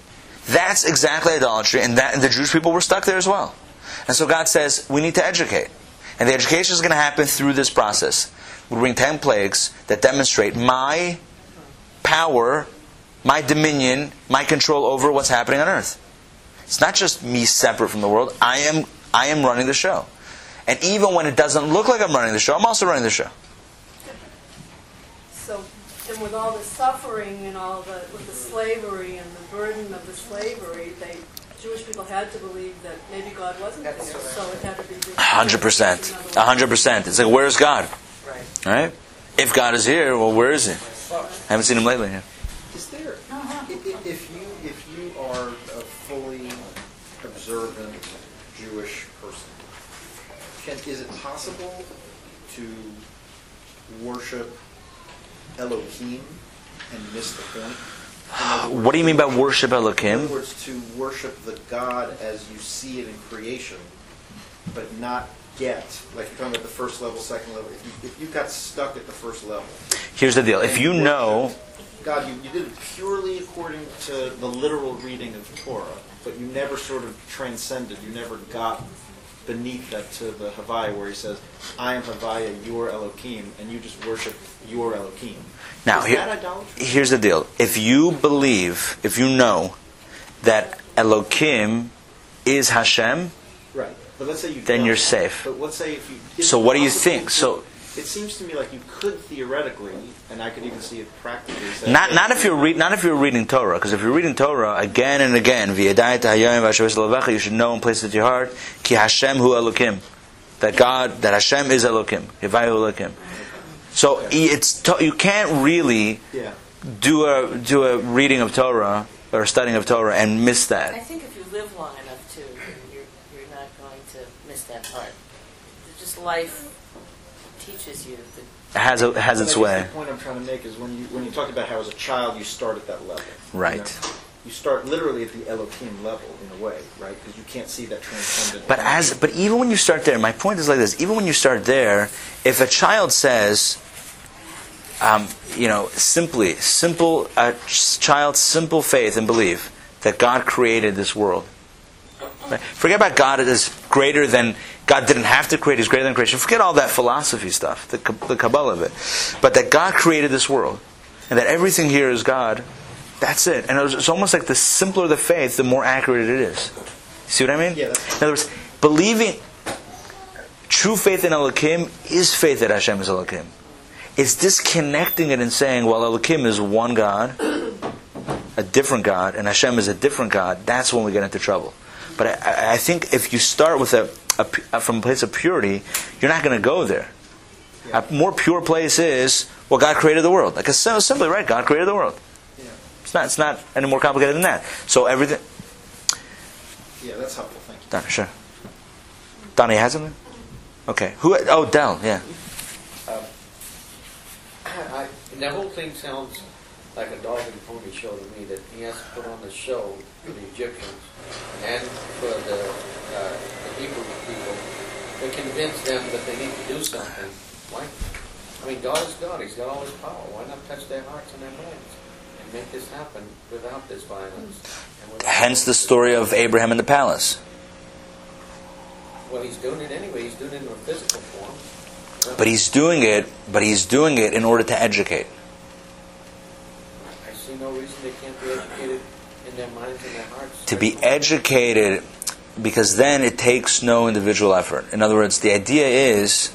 That's exactly idolatry, and that and the Jewish people were stuck there as well. And so God says, we need to educate. And the education is going to happen through this process. We'll bring 10 plagues that demonstrate my power, my dominion, my control over what's happening on earth. It's not just me separate from the world. I am, I am running the show. And even when it doesn't look like I'm running the show, I'm also running the show. So, and with all the suffering and all the, with the slavery and the burden of the slavery, they, Jewish people had to believe that maybe God wasn't there, so it had to be. Hundred percent. A hundred percent. It's like, where's God? Right. Right? If God is here, well, where is He? I haven't seen Him lately. Yeah. Is there, uh-huh. i- i- if you, if you are a fully observant Jewish person, can, is it possible to worship Elohim and miss the point? Words, What do you mean by worship In other Elohim? words, to worship the God as you see it in creation, but not get, like you're talking about the first level, second level. If you, if you got stuck at the first level, Here's the deal. If you know, God, you, you did it purely according to the literal reading of Torah, but you never sort of transcended. You never got beneath that to the Havaya where he says, I am Havaya, your Elohim, and you just worship your Elohim. now Is here, here's the deal. If you believe, if you know that Elohim is Hashem. But let's say you Then don't. you're safe. But let's say if you. So what do you think? So- it seems to me like you could theoretically, and I could even see it practically. Say, not not if you're read, not if you're reading Torah, because if you're reading Torah again and again, v'yadayit hayom v'ashavos levacha, you should know and place it to your heart, ki Hashem hu Elokim, that God, that Hashem is Elokim, Yevayu Elokim. So it's to, you can't really Yeah. do a do a reading of Torah or studying of Torah and miss that. I that. think if you live long enough too, you're, you're not going to miss that part. Just life teaches you that has a, has its way, guess The point I'm trying to make is when you when you talk about how as a child you start at that level. you right? know? You start literally at the Elohim level in a way, right? Because you can't see that transcendent. But as but even when you start there, my point is like this: even when you start there, if a child says, um, you know, simply simple a child's simple faith and belief that God created this world. Right? Forget about God is greater than God didn't have to create; He's greater than creation. Forget all that philosophy stuff, the, the Kabbalah of it. But that God created this world, and that everything here is God. That's it. And it was, it's almost like the simpler the faith, the more accurate it is. See what I mean? Yeah, In other words, believing true faith in Elohim is faith that Hashem is Elohim. It's disconnecting it and saying, well, Elohim is one God, a different God, and Hashem is a different God. That's when we get into trouble. But I, I think if you start with a, a uh, from a place of purity, you're not going to go there. A more pure place is, well, God created the world. Like it's so simply right. God created the world. Yeah. It's not. It's not any more complicated than that. So everything. Yeah, that's helpful. Thank you. Donna, sure. Donnie has something. Okay. Who? Oh, Dell. Yeah. Um, I, the whole thing sounds like a dog and pony show to me, that he has to put on the show for the Egyptians and for the, uh, the Hebrew people to convince them that they need to do something. Why? I mean, God is God. He's got all His power. Why not touch their hearts and their minds and make this happen without this violence? And without Hence the story of Abraham in the palace. Well, he's doing it anyway. He's doing it in a physical form. But he's doing it. But he's doing it in order to educate. I see no reason they can't be educated in their minds and their hearts. To be educated, because then it takes no individual effort. In other words, the idea is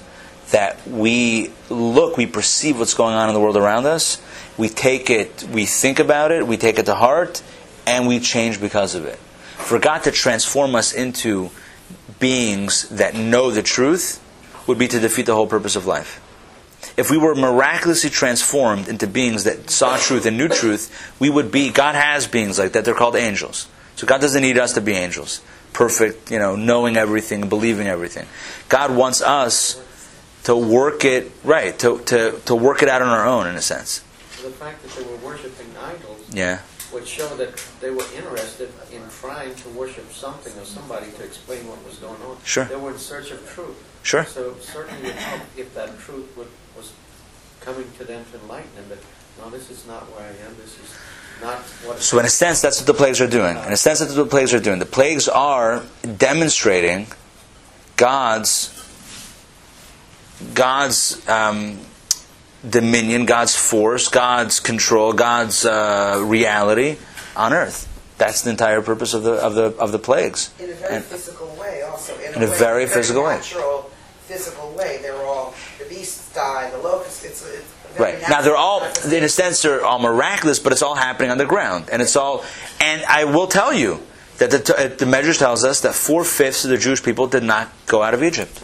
that we look, we perceive what's going on in the world around us. We take it, we think about it, we take it to heart, and we change because of it. For God to transform us into beings that know the truth would be to defeat the whole purpose of life. If we were miraculously transformed into beings that saw truth and knew truth, we would be, God has beings like that. They're called angels. So God doesn't need us to be angels. Perfect, you know, knowing everything, and believing everything. God wants us to work it, right, to, to, to work it out on our own, in a sense. The fact that they were worshiping idols Yeah. would show that they were interested in trying to worship something or somebody to explain what was going on. Sure. They were in search of truth. Sure. So certainly would help if that truth would, was coming to them to enlighten them that, no, this is not where I am, this is not what So, in a sense, that's what the plagues are doing. In a sense, that's what the plagues are doing. The plagues are demonstrating God's God's um, dominion, God's force, God's control, God's uh, reality on earth. That's the entire purpose of the of the of the plagues. In a very And- physical way, also. In, In a way, very physical way. natural, physical way. They're all the beasts die, the locusts. It's, it's Right. Now they're all, in a sense, they're all miraculous, but it's all happening on the ground, and it's all. And I will tell you that the, uh, the Midrash tells us that four fifths of the Jewish people did not go out of Egypt.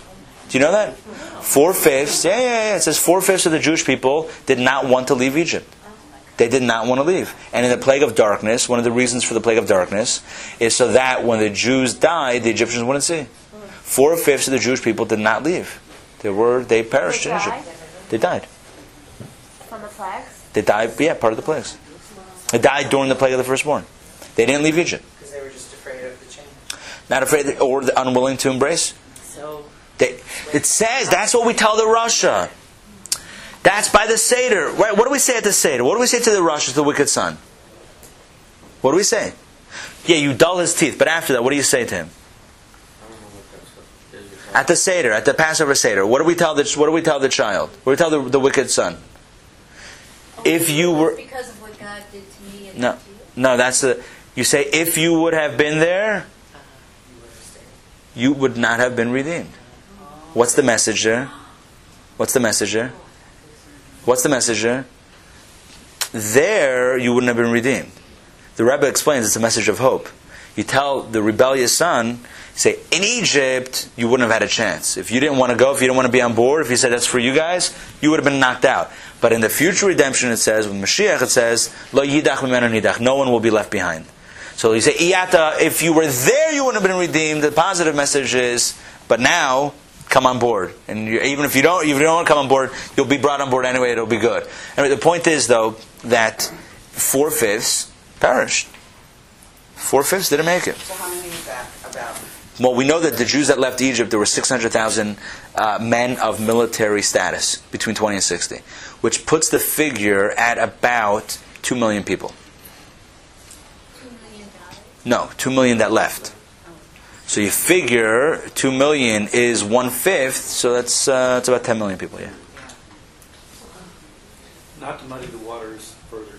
Do you know that? Four fifths. Yeah, yeah, yeah. It says four fifths of the Jewish people did not want to leave Egypt. They did not want to leave. And in the plague of darkness, one of the reasons for the plague of darkness is so that when the Jews died, the Egyptians wouldn't see. Four fifths of the Jewish people did not leave. They were they perished They in Egypt. died? They died. From the plagues? They died, yeah, part of the plagues. They died during the plague of the firstborn. They didn't leave Egypt. Because they were just afraid of the change. Not afraid or unwilling to embrace. So, They, it says that's what we tell the Rasha. That's by the Seder. Right? What do we say at the Seder? What do we say to the Rasha, to the wicked son? What do we say? Yeah, you dull his teeth, but after that, what do you say to him? I don't know what that's. Is it- At the Seder, at the Passover Seder, what do we tell the what do we tell the child? What do we tell the, the wicked son? If you were Because of what God did to me and No. to you? no, that's the you say if you would have been there, you would not have been redeemed. What's the message there? What's the message there? What's the message there? There, you wouldn't have been redeemed. The Rebbe explains it's a message of hope. You tell the rebellious son, say, in Egypt, you wouldn't have had a chance. If you didn't want to go, if you didn't want to be on board, if you said that's for you guys, you would have been knocked out. But in the future redemption, it says, with Mashiach, it says, Lo yidach nidach. No one will be left behind. So you say, Iyata, if you were there, you wouldn't have been redeemed. The positive message is, but now, come on board. And you, even if you don't, if you don't want to come on board, you'll be brought on board anyway. It'll be good. Anyway, the point is, though, that four fifths perished. Four fifths didn't make it. So how many is that about? Well, we know that the Jews that left Egypt, there were 600,000 uh, men of military status between 20 and 60, which puts the figure at about 2 million people. Two million dollars? No, 2 million that left. So you figure 2 million is one fifth, so that's, uh, that's about 10 million people, yeah. Not to muddy the waters further,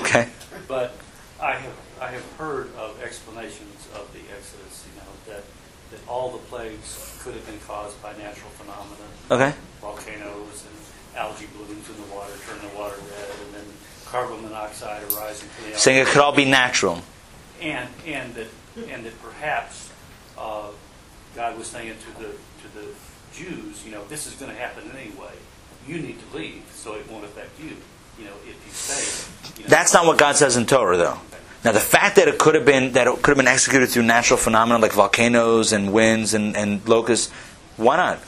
Okay? but I have, I have heard of explanations of the Exodus, you know, that, that all the plagues could have been caused by natural phenomena. Okay? Volcanoes and algae blooms in the water turn the water red, and then carbon monoxide arising from the Saying it could all be natural. and and that and that perhaps uh, God was saying to the to the Jews, you know, this is going to happen anyway. You need to leave, so it won't affect you. You know, if you stay. You know, That's not what God says in Torah, though. Now, the fact that it could have been that it could have been executed through natural phenomena like volcanoes and winds and, and locusts, why not?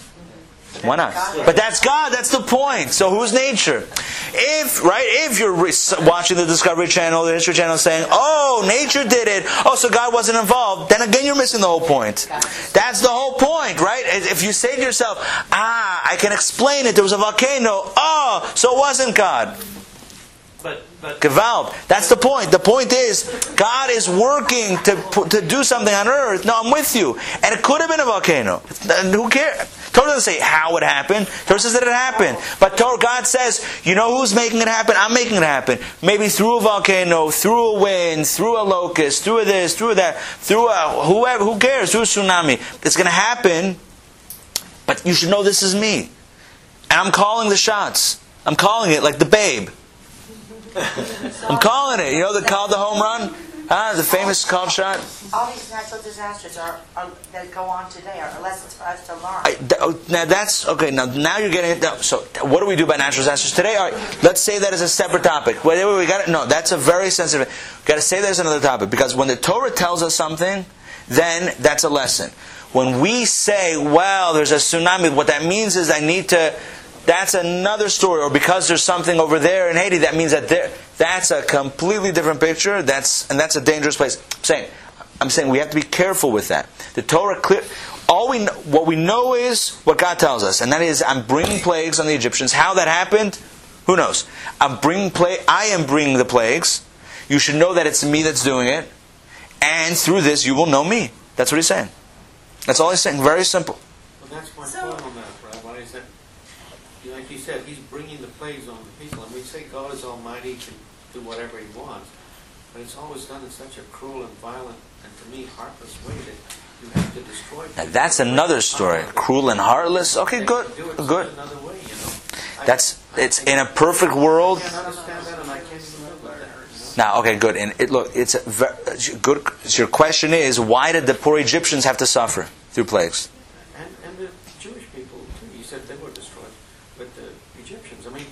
Why not? But that's God. That's the point. So who's nature? If right, if you're re- watching the Discovery Channel, the History Channel, saying, "Oh, nature did it," oh, so God wasn't involved, then again you're missing the whole point. That's the whole point, right? If you say to yourself, "Ah, I can explain it. There was a volcano. Oh, so it wasn't God." Gewalt. That's the point. The point is, God is working to to do something on earth. No, I'm with you. And it could have been a volcano. Who cares? Torah doesn't say how it happened. Torah says that it happened. But Torah, God says, you know who's making it happen? I'm making it happen. Maybe through a volcano, through a wind, through a locust, through this, through that, through a whoever. Who cares? Through a tsunami. It's going to happen. But you should know this is me. And I'm calling the shots. I'm calling it like the babe. I'm calling it. You know the called the home run? Huh? The famous called shot? All these natural disasters are, are that go on today are lessons for us to learn. I, th- oh, now that's okay. Now, now you're getting it. Now, so, what do we do about natural disasters today? All right, let's say that as a separate topic. Wait, wait, we got it. No, that's a very sensitive. We got to say there's another topic because when the Torah tells us something, then that's a lesson. When we say, "Well, there's a tsunami," what that means is I need to. That's another story. Or because there's something over there in Haiti, that means that there. That's a completely different picture. That's and that's a dangerous place. I'm saying, I'm saying we have to be careful with that. The Torah clear. All we know, what we know is what God tells us, and that is, I'm bringing plagues on the Egyptians. How that happened, who knows? I'm bringing plague. I am bringing the plagues. You should know that it's me that's doing it, and through this you will know me. That's what he's saying. That's all he's saying. Very simple. that's my So- point on that, Rabbi, is that, you know, like you said, he's bringing the plagues on the people, and we say God is almighty, can do whatever he wants, but it's always done in such a cruel and violent, and to me, heartless way that you have to destroy Now, that's another story. Cruel and heartless. Okay, good, good. Way, you know. That's it's in a perfect world. I can't understand that, and I can't even live with that, you know. Now, okay, good. And it, look, it's a ver- good. So your question is, why did the poor Egyptians have to suffer through plagues? And, and the Jewish people too. You said they were destroyed, but the Egyptians. I mean,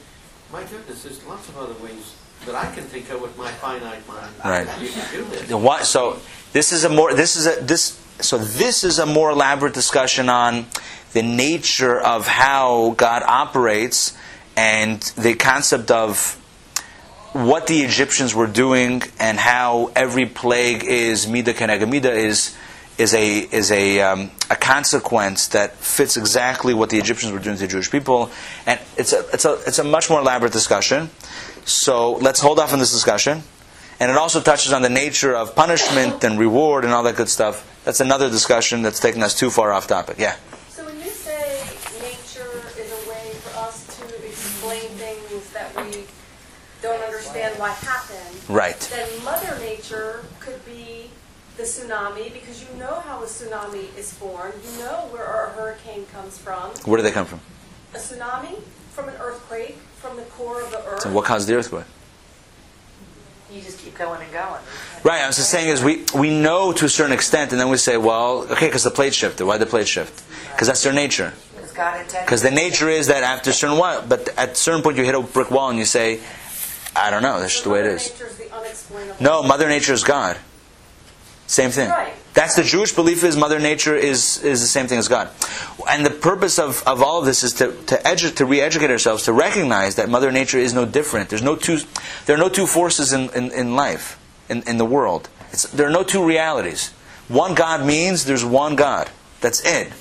my goodness, there's lots of other ways that I can think of with my finite mind. Right. You can do this. So this is a more this is a this so this is a more elaborate discussion on the nature of how God operates and the concept of what the Egyptians were doing and how every plague is mida kenega mida is is a is a um, a consequence that fits exactly what the Egyptians were doing to the Jewish people, and it's a it's a it's a much more elaborate discussion. So let's hold off on this discussion, and it also touches on the nature of punishment and reward and all that good stuff. That's another discussion that's taking us too far off topic. Yeah. So when you say nature is a way for us to explain things that we don't understand why happen, Right. then Mother Nature could be the tsunami because you know how a tsunami is formed. You know where a hurricane comes from. Where do they come from? A tsunami from an earthquake from the core of the earth. So what caused the earthquake? You just keep going and going. Right. I was just saying is we, we know to a certain extent, and then we say, well, okay, because the plate shifted. Why the plate shift? Because that's their nature. Because God intended. Because the nature is that after a certain while, but at a certain point you hit a brick wall and you say, I don't know. That's just the way it is. Mother. Nature is the unexplainable. No, Mother Nature is God. Same thing. Right. That's the Jewish belief is Mother Nature is, is the same thing as God. And the purpose of, of all of this is to, to, edu- to re-educate ourselves, to recognize that Mother Nature is no different. There's no two, there are no two forces in, in, in life, in, in the world. It's, there are no two realities. One God means there's one God. That's it.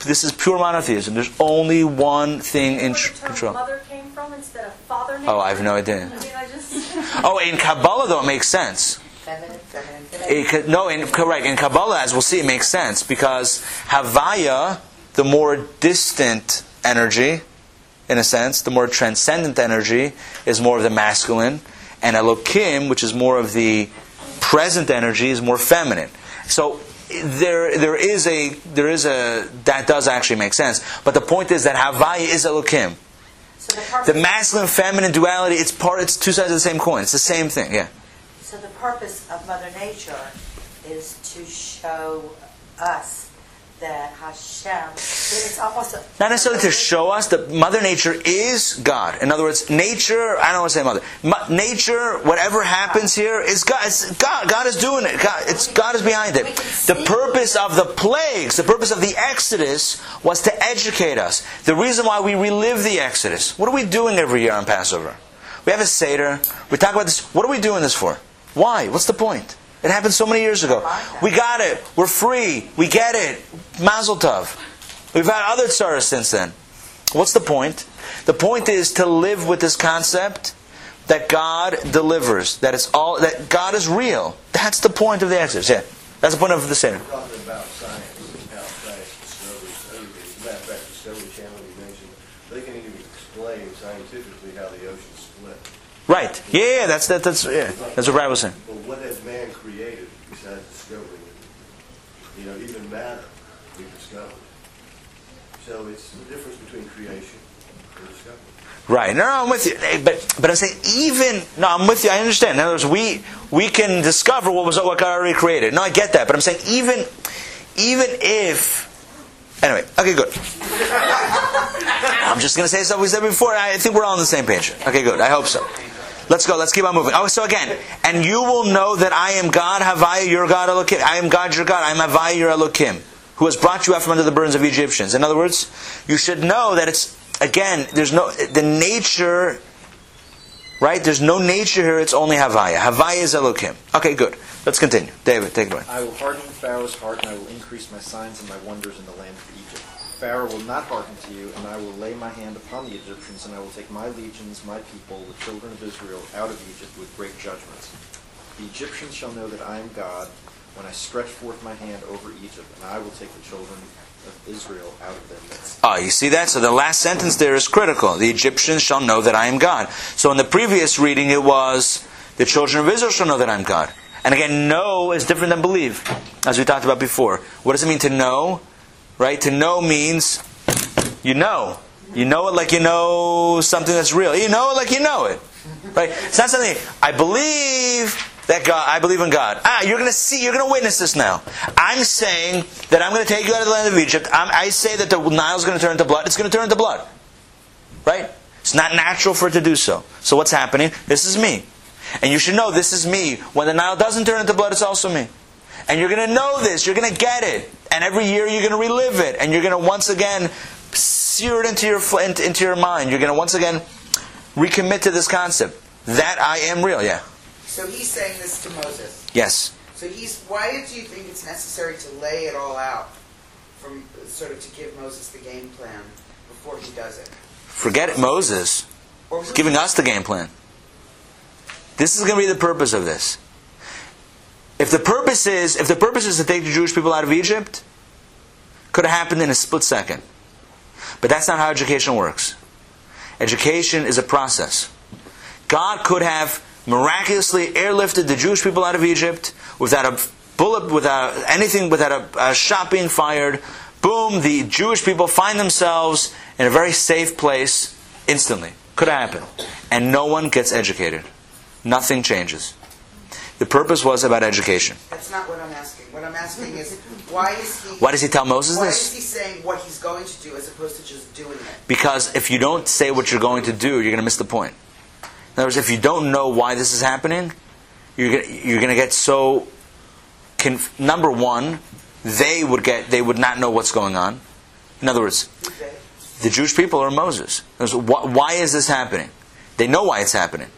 This is pure monotheism. There's only one thing in tr- control. mother came from instead of father nature. Oh, I have no idea. I mean, I just. Oh, in Kabbalah though, it makes sense. Feminine. It could, no, in, correct. In Kabbalah, as we'll see, it makes sense because Havaya, the more distant energy, in a sense, the more transcendent energy, is more of the masculine, and Elokim, which is more of the present energy, is more feminine. So there, there is a, there is a that does actually make sense. But the point is that Havaya is Elokim. So the The masculine feminine duality, it's part, it's two sides of the same coin. It's the same thing. Yeah. So the purpose of Mother Nature is to show us that Hashem. It's almost a, Not necessarily to show us that Mother Nature is God. In other words, nature, I don't want to say Mother. Mo- nature, whatever happens here, is God. It's God. God is doing it. God, it's, God is behind it. The purpose of the plagues, the purpose of the Exodus, was to educate us. The reason why we relive the Exodus. What are we doing every year on Passover? We have a Seder. We talk about this. What are we doing this for? Why? What's the point? It happened so many years ago. We got it. We're free. We get it. Mazel tov. We've had other tsaras since then. What's the point? The point is to live with this concept that God delivers, that it's all that God is real. That's the point of the Exodus. Yeah, that's the point of the mentioned, they can even explain scientifically how the oceans split. Right. Yeah, yeah, that's that, that's yeah. That's what Brad was saying. But what has man created besides discovering it? You know, even matter we discovered. So it's the difference between creation and discovery. Right. No, no, I'm with you. Eh, but but I'm saying even no, I'm with you. I understand. In other words, we we can discover what was what God already created. No, I get that. But I'm saying even even if anyway, okay, good. I'm just gonna say something we said before. I think we're all on the same page. Okay, good. I hope so. Let's go. Let's keep on moving. Oh, so again, and you will know that I am God, Havaya, your God, Elokim. I am God, your God. I am Havaya, your Elokim, who has brought you out from under the burdens of Egyptians. In other words, you should know that it's again. There's no the nature. Right? There's no nature here. It's only Havaya. Havaya is Elokim. Okay, good. Let's continue. David, take it away. I will harden Pharaoh's heart, and I will increase my signs and my wonders in the land of Egypt. Pharaoh will not hearken to you, and I will lay my hand upon the Egyptians, and I will take my legions, my people, the children of Israel, out of Egypt with great judgments. The Egyptians shall know that I am God when I stretch forth my hand over Egypt, and I will take the children of Israel out of their midst. Oh, you see that? So the last sentence there is critical. The Egyptians shall know that I am God. So in the previous reading, it was the children of Israel shall know that I'm God. And again, know is different than believe, as we talked about before. What does it mean to know? Right? To know means you know. You know it like you know something that's real. You know it like you know it. Right? It's not something I believe that God I believe in God. Ah, you're gonna see you're gonna witness this now. I'm saying that I'm gonna take you out of the land of Egypt. I'm, I say that the Nile's gonna turn into blood. It's gonna turn into blood. Right? It's not natural for it to do so. So what's happening? This is me. And you should know this is me. When the Nile doesn't turn into blood, it's also me. And you're going to know this. You're going to get it. And every year you're going to relive it. And you're going to once again sear it into your, into your mind. You're going to once again recommit to this concept. That I am real, yeah. So he's saying this to Moses. Yes. So he's. Why do you think it's necessary to lay it all out, from sort of to give Moses the game plan before he does it? Forget it, Moses. Or He's giving us the game plan. This is going to be the purpose of this. If the purpose is if the purpose is to take the Jewish people out of Egypt, could have happened in a split second. But that's not how education works. Education is a process. God could have miraculously airlifted the Jewish people out of Egypt without a bullet, without anything, without a, a shot being fired. Boom, the Jewish people find themselves in a very safe place instantly. Could have happened. And no one gets educated. Nothing changes. The purpose was about education. That's not what I'm asking. What I'm asking is why is he? Why does he tell Moses Why this? is he saying what he's going to do as opposed to just doing it? Because if you don't say what you're going to do, you're going to miss the point. In other words, if you don't know why this is happening, you're going you're going to get so. Conf- number one, they would get they would not know what's going on. In other words, the Jewish people are Moses. In words, wh- Why is this happening? They know why it's happening.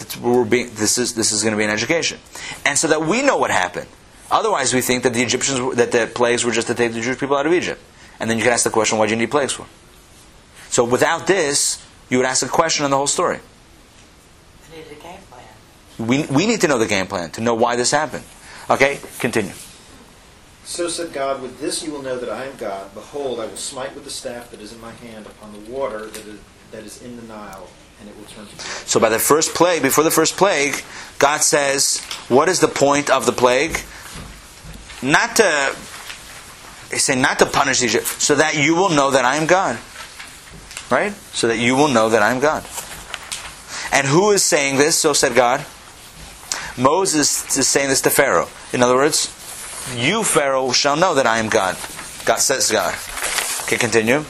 That's what we're being, this is this is going to be an education, and so that we know what happened. Otherwise, we think that the Egyptians that the plagues were just to take the Jewish people out of Egypt, and then you can ask the question, why do you need plagues for? So without this, you would ask a question on the whole story. I needed a game plan. We, we need to know the game plan to know why this happened. Okay, continue. So said God, With this you will know that I am God. Behold, I will smite with the staff that is in my hand upon the water that is, that is in the Nile, and it will turn to. So by the first plague, before the first plague, God says, what is the point of the plague? Not to, he's saying not to punish Egypt, so that you will know that I am God. Right? So that you will know that I am God. And who is saying this? So said God. Moses is saying this to Pharaoh. In other words, you, Pharaoh, shall know that I am God. God says God. Okay, continue.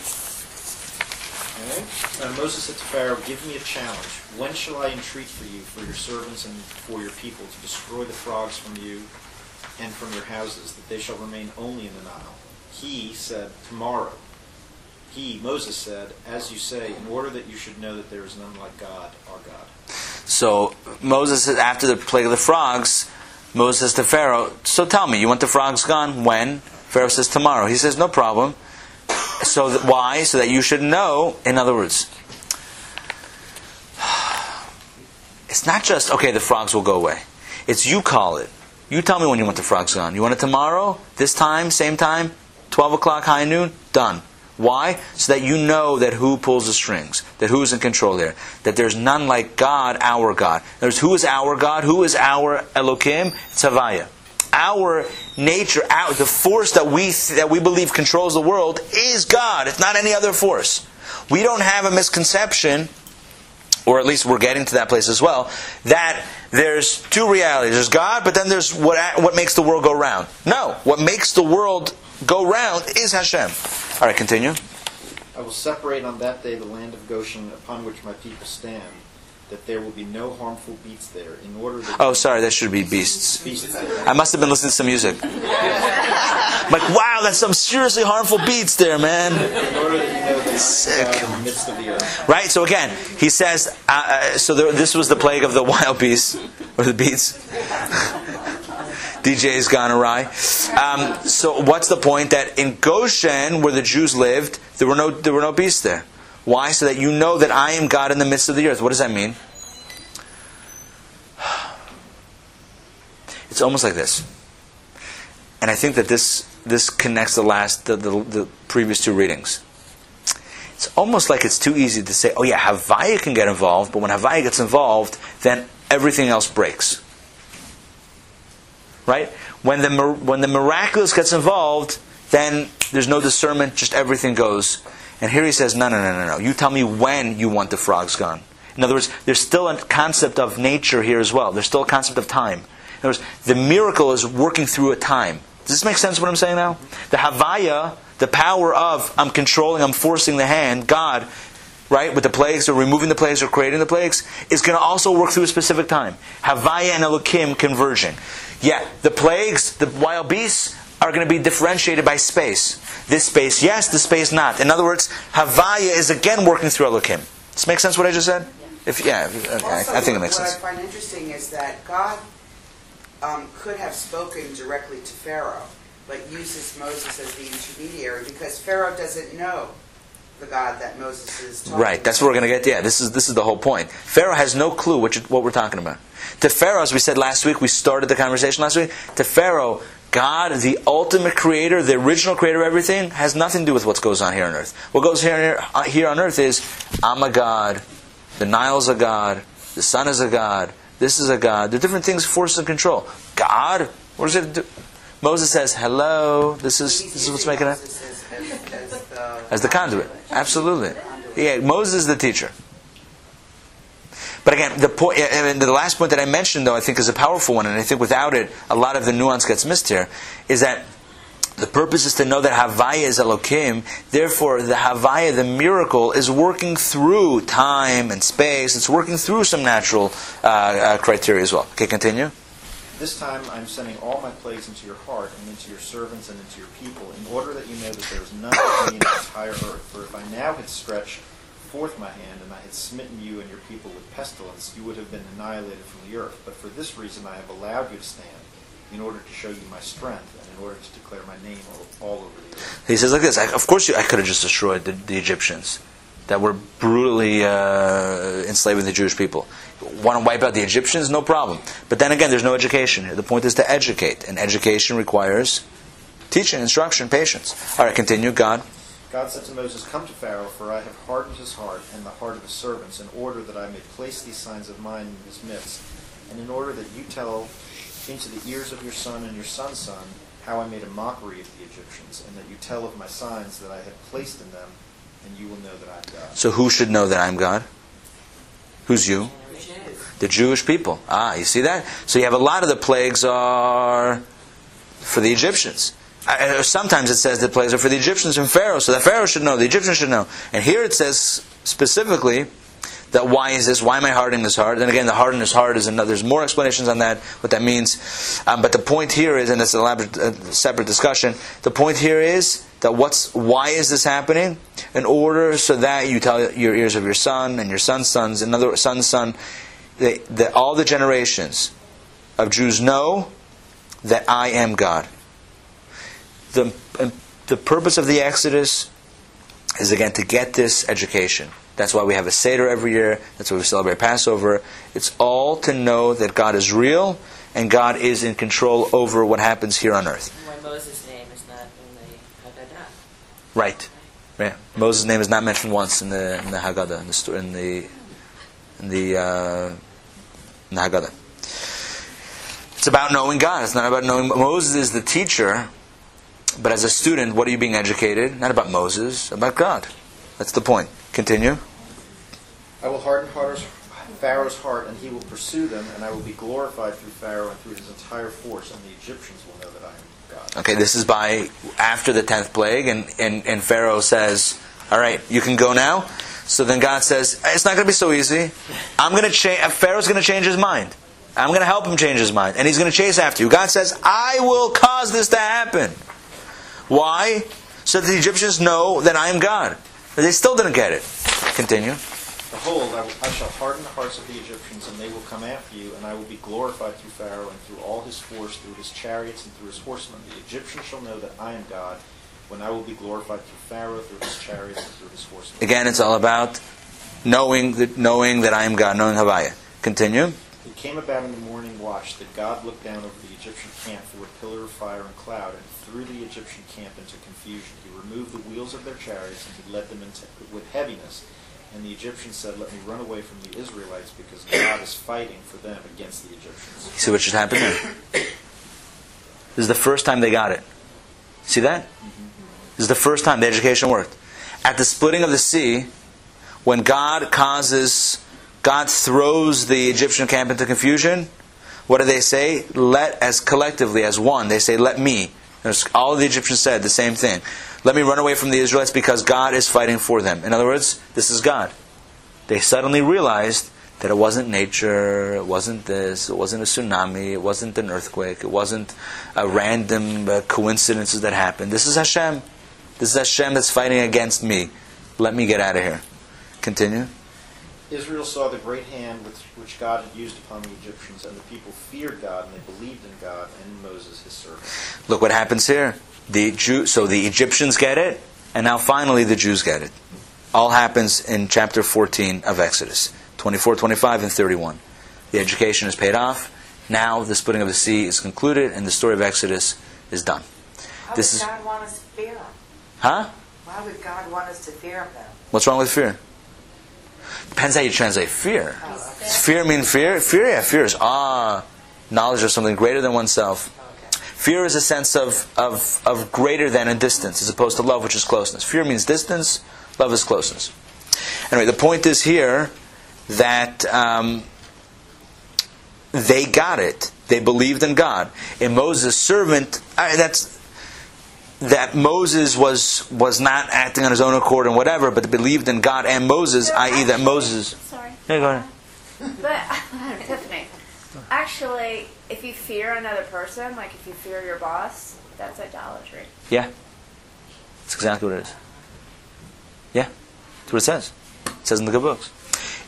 Uh, Moses said to Pharaoh, Give me a challenge. When shall I entreat for you, for your servants, and for your people, to destroy the frogs from you and from your houses, that they shall remain only in the Nile? He said, Tomorrow. He, Moses said, As you say, in order that you should know that there is none like God, our God. So Moses, after the plague of the frogs, Moses says to Pharaoh, "So tell me, you want the frogs gone? When?" Pharaoh says, "Tomorrow." He says, "No problem." So that, why? So that you should know. In other words, it's not just okay. The frogs will go away. It's you call it. You tell me when you want the frogs gone. You want it tomorrow? This time? Same time? Twelve o'clock, high noon? Done. Why? So that you know that who pulls the strings, that who is in control there, that there's none like God, our God. There's who is our God, who is our Elohim, it's Havaya. Our nature, our, the force that we that we believe controls the world is God. It's not any other force. We don't have a misconception, or at least we're getting to that place as well, that there's two realities. There's God, but then there's what what makes the world go round. No, what makes the world go round is Hashem. All right, continue. I will separate on that day the land of Goshen upon which my people stand, that there will be no harmful beasts there, in order Oh, sorry, that should be beasts. beasts I must have been listening to some music. like, wow, that's some seriously harmful beats there, man. in order that you know that I am Sick. God in the midst of the earth. Right? So again, he says, uh, uh, so there, this was the plague of the wild beasts, or the beats. DJ's gone awry. Um, so what's the point? That in Goshen, where the Jews lived, there were no there were no beasts there. Why? So that you know that I am God in the midst of the earth. What does that mean? It's almost like this. And I think that this this connects the last, the, the, the previous two readings. It's almost like it's too easy to say, oh yeah, Havaya can get involved, but when Havaya gets involved, then everything else breaks. Right? When the, when the miraculous gets involved, then there's no discernment, just everything goes. And here he says, no, no, no, no, no. You tell me when you want the frogs gone. In other words, there's still a concept of nature here as well. There's still a concept of time. In other words, the miracle is working through a time. Does this make sense what I'm saying now? The Havaya, the power of I'm controlling, I'm forcing the hand, God, right, with the plagues or removing the plagues or creating the plagues, is going to also work through a specific time. Havaya and Elohim converging. Yeah, the plagues, the wild beasts, are going to be differentiated by space. This space, yes, this space, not. In other words, Havaya is again working through Elohim. Does this make sense what I just said? If yeah, okay, Also, I think it makes what sense. I find interesting is that God um, could have spoken directly to Pharaoh, but uses Moses as the intermediary because Pharaoh doesn't know the God that Moses is talking Right, that's what we're going to get. Yeah, this is this is the whole point. Pharaoh has no clue what, you, what we're talking about. To Pharaoh, as we said last week, we started the conversation last week. To Pharaoh, God, the ultimate creator, the original creator of everything, has nothing to do with what goes on here on earth. What goes here, uh, here on earth is, I'm a God, the Nile's a God, the sun is a God, this is a God. There are different things, force and control. God, what does it do? Moses says, "Hello, this is this is what's making it." As, as, as the, As the conduit. Absolutely. Yeah, Moses is the teacher. But again, the point, and the last point that I mentioned, though, I think is a powerful one, and I think without it, a lot of the nuance gets missed here, is that the purpose is to know that Havaya is Elohim. Therefore, the Havaya, the miracle, is working through time and space. It's working through some natural uh, uh, criteria as well. Okay, continue. This time I'm sending all my plagues into your heart and into your servants and into your people, in order that you know that there is none in the entire earth. For if I now had stretched forth my hand and I had smitten you and your people with pestilence, you would have been annihilated from the earth. But for this reason I have allowed you to stand, in order to show you my strength and in order to declare my name all, over the earth. He says like this: Of course, you, I could have just destroyed the, the Egyptians that were brutally uh, enslaving the Jewish people. Want to wipe out the Egyptians? No problem. But then again, there's no education here. The point is to educate, and education requires teaching, instruction, patience. All right, continue. God. God said to Moses, Come to Pharaoh, for I have hardened his heart and the heart of his servants, in order that I may place these signs of mine in his midst, and in order that you tell into the ears of your son and your son's son how I made a mockery of the Egyptians, and that you tell of my signs that I have placed in them, and you will know that I am God. So who should know that I'm God? Who's you? The Jewish people. Ah, you see that? So you have a lot of the plagues are for the Egyptians. Sometimes it says the plagues are for the Egyptians and Pharaoh, so the Pharaoh should know, the Egyptians should know. And here it says specifically that why is this? Why am I hardening this heart? Then again, the hardening his heart is another. There's more explanations on that, what that means. Um, but the point here is, and it's a elaborate, uh, separate discussion. The point here is that what's why is this happening? In order so that you tell your ears of your son and your son's sons, another son's son, that all the generations of Jews know that I am God. The, the purpose of the Exodus is again to get this education. That's why we have a Seder every year. That's why we celebrate Passover. It's all to know that God is real and God is in control over what happens here on earth. Why Moses' name is not in the Haggadah. Right. Yeah. Moses' name is not mentioned once in the in the Haggadah in the in the in the, uh, in the Haggadah. It's about knowing God. It's not about knowing Moses is the teacher, but as a student, what are you being educated? Not about Moses, about God. That's the point. Continue. I will harden Pharaoh's- heart, and he will pursue them, and I will be glorified through Pharaoh and through his entire force, and the Egyptians will know that I am God. Okay, this is by after the tenth plague, and, and, and Pharaoh says, "All right, you can go now." So then God says, "It's not going to be so easy. I'm going to change. Pharaoh's going to change his mind. I'm going to help him change his mind, and he's going to chase after you." God says, "I will cause this to happen." Why? So that the Egyptians know that I am God. But they still didn't get it. Continue. Behold, I, will, I shall harden the hearts of the Egyptians, and they will come after you, and I will be glorified through Pharaoh and through all his force, through his chariots and through his horsemen. The Egyptians shall know that I am God, when I will be glorified through Pharaoh, through his chariots, and through his horsemen. Again, it's all about knowing that knowing that I am God, knowing Havaya. Continue. It came about in the morning watch that God looked down over the Egyptian camp through a pillar of fire and cloud and threw the Egyptian camp into confusion. He removed the wheels of their chariots and he led them into, with heaviness. And the Egyptians said, Let me run away from the Israelites because God is fighting for them against the Egyptians. See what just happened there? This is the first time they got it. See that? Mm-hmm. This is the first time the education worked. At the splitting of the sea, when God causes, God throws the Egyptian camp into confusion, what do they say? Let, as collectively, as one, they say, let me. All the Egyptians said the same thing. Let me run away from the Israelites because God is fighting for them. In other words, this is God. They suddenly realized that it wasn't nature, it wasn't this, it wasn't a tsunami, it wasn't an earthquake, it wasn't a random uh, coincidences that happened. This is Hashem. This is Hashem that's fighting against me. Let me get out of here. Continue. Israel saw the great hand with which God had used upon the Egyptians, and the people feared God, and they believed in God and in Moses, his servant. Look what happens here. The Jew, so the Egyptians get it, and now finally the Jews get it. All happens in chapter 14 of Exodus 24, 25, and 31. The education is paid off. Now the splitting of the sea is concluded, and the story of Exodus is done. Why This would is- God want us to fear him? Huh? Why would God want us to fear him though? What's wrong with fear? Depends how you translate fear. Fear mean fear? Fear, yeah, fear is awe, knowledge of something greater than oneself. Fear is a sense of, of, of greater than a distance, as opposed to love, which is closeness. Fear means distance, love is closeness. Anyway, the point is here that um, they got it. They believed in God. In Moses' servant, I, that's that Moses was was not acting on his own accord and whatever, but believed in God and Moses, i.e., that Moses. Sorry. Yeah, go ahead. But I had. Actually, if you fear another person, like if you fear your boss, that's idolatry. Yeah, that's exactly what it is. Yeah, that's what it says. It says in the good books.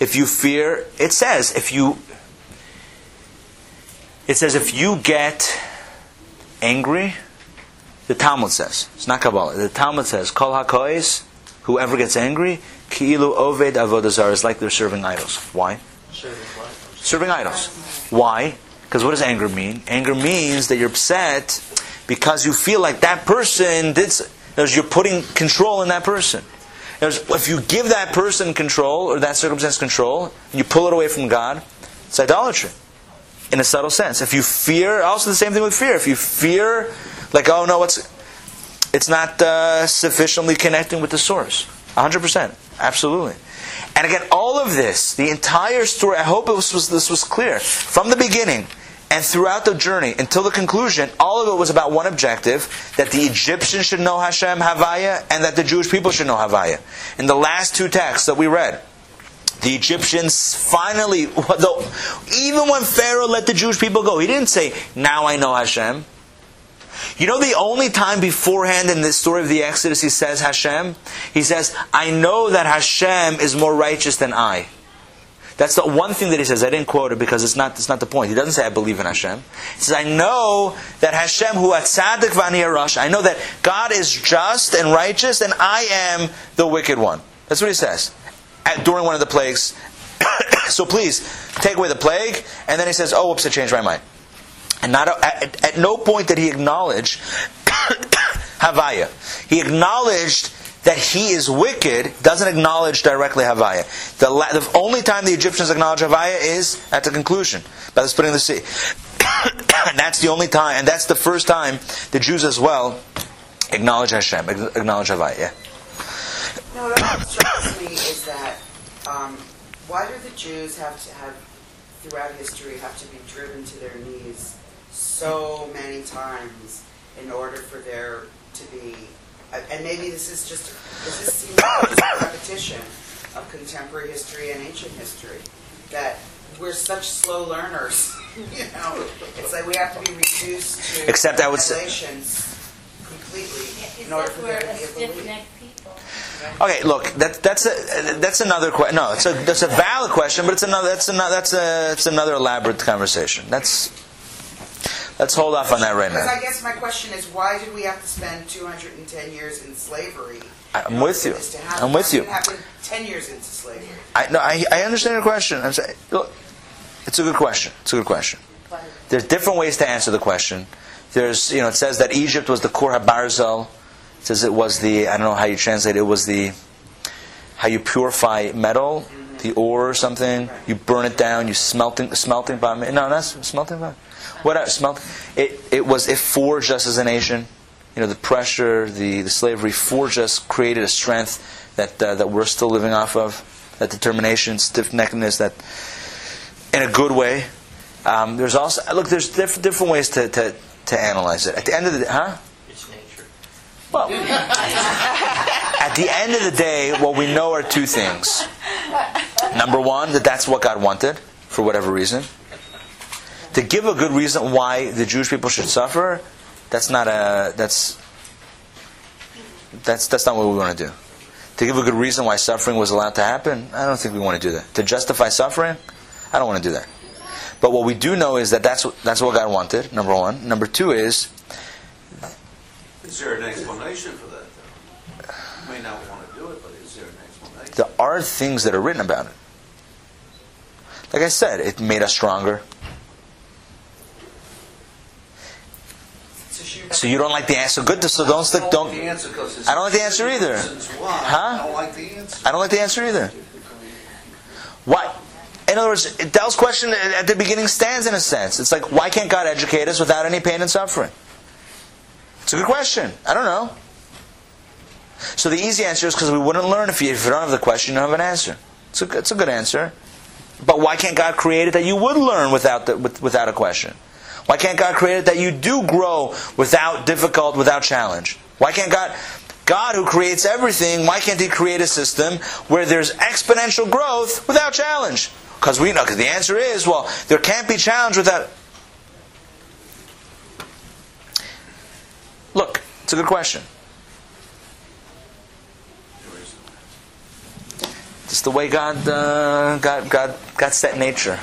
If you fear, it says if you. It says if you get angry, the Talmud says it's not Kabbalah. The Talmud says Kol hakois, whoever gets angry, ki'ilu oved avodah is like they're serving idols. Why? Serving idols. Why? Because what does anger mean? Anger means that you're upset because you feel like that person did. There's you're putting control in that person. There's, if you give that person control or that circumstance control, and you pull it away from God, it's idolatry. In a subtle sense. If you fear, also the same thing with fear. If you fear, like, oh no, it's it's not uh, sufficiently connecting with the source. 100%. Absolutely. And again, all of this, the entire story, I hope was, was, this was clear. From the beginning and throughout the journey until the conclusion, all of it was about one objective that the Egyptians should know Hashem Havaya and that the Jewish people should know Havaya. In the last two texts that we read, the Egyptians finally, though, even when Pharaoh let the Jewish people go, he didn't say, Now I know Hashem. You know the only time beforehand in the story of the Exodus he says Hashem? He says, I know that Hashem is more righteous than I. That's the one thing that he says. I didn't quote it because it's not, it's not the point. He doesn't say I believe in Hashem. He says, I know that Hashem, who at tzaddik v'ani arash, I know that God is just and righteous and I am the wicked one. That's what he says. At, during one of the plagues. so please, take away the plague. And then he says, oh, whoops, I changed my mind. And not at, at no point did he acknowledge Havaya. He acknowledged that he is wicked, doesn't acknowledge directly Havaya. The, la- the only time the Egyptians acknowledge Havaya is at the conclusion, by the splitting of the sea. and that's the only time, and that's the first time the Jews as well acknowledge Hashem, acknowledge Havaya. Yeah. No, what strikes me is that um, why do the Jews have to have, throughout history, have to be driven to their knees so many times in order for there to be, and maybe this is just, does this seem like just a repetition of contemporary history and ancient history? That we're such slow learners, you know? It's like we have to be reduced to Except I would say- regulations completely in order for there to be a belief. Okay, look, that, that's a, that's another question. No, it's a that's a valid question, but it's another that's another that's a it's another elaborate conversation. That's let's hold off on that right now. Because. I guess my question is, why did we have to spend 210 years in slavery? I'm with you. this to happen? I'm with you. didn't it happen 10 years into slavery. I no, I, I understand your question. I'm saying, look, It's a good question. It's a good question. There's different ways to answer the question. There's, you know, it says that Egypt was the Kor HaBarzel. It says it was the, I don't know how you translate it, it was the, how you purify metal, the ore or something. You burn it down, you smelting, smelting by, no, that's smelting by, what, smelt, it, it was, it forged us as a nation. You know, the pressure, the, the slavery forged us, created a strength that, uh, that we're still living off of, that determination, stiff neckedness, that, in a good way. Um, there's also look. There's diff- different ways to, to, to analyze it. At the end of the day, huh? Well, at the end of the day, what we know are two things. Number one, that that's what God wanted for whatever reason. To give a good reason why the Jewish people should suffer, that's not a that's that's that's not what we want to do. To give a good reason why suffering was allowed to happen, I don't think we want to do that. To justify suffering, I don't want to do that. But what we do know is that that's that's what God wanted. Number one. Number two is Is there an explanation for that, though? You may not want to do it, but is there an explanation? there are things that are written about it. Like I said, it made us stronger. So you don't like the answer. Good. So don't stick. I Don't. like the answer 'cause I don't like the answer either. Huh? I don't like the answer. I don't like the answer either. Why? In other words, Dell's question at the beginning stands in a sense. It's like, why can't God educate us without any pain and suffering? It's a good question. I don't know. So the easy answer is because we wouldn't learn if you, if you don't have the question, you don't have an answer. It's a, it's a good answer. But why can't God create it that you would learn without, the, with, without a question? Why can't God create it that you do grow without difficult, without challenge? Why can't God, God who creates everything, why can't He create a system where there's exponential growth without challenge? Because we know, because the answer is, well, there can't be challenge without. Look, it's a good question. Just the way God, uh, God, God, God set nature.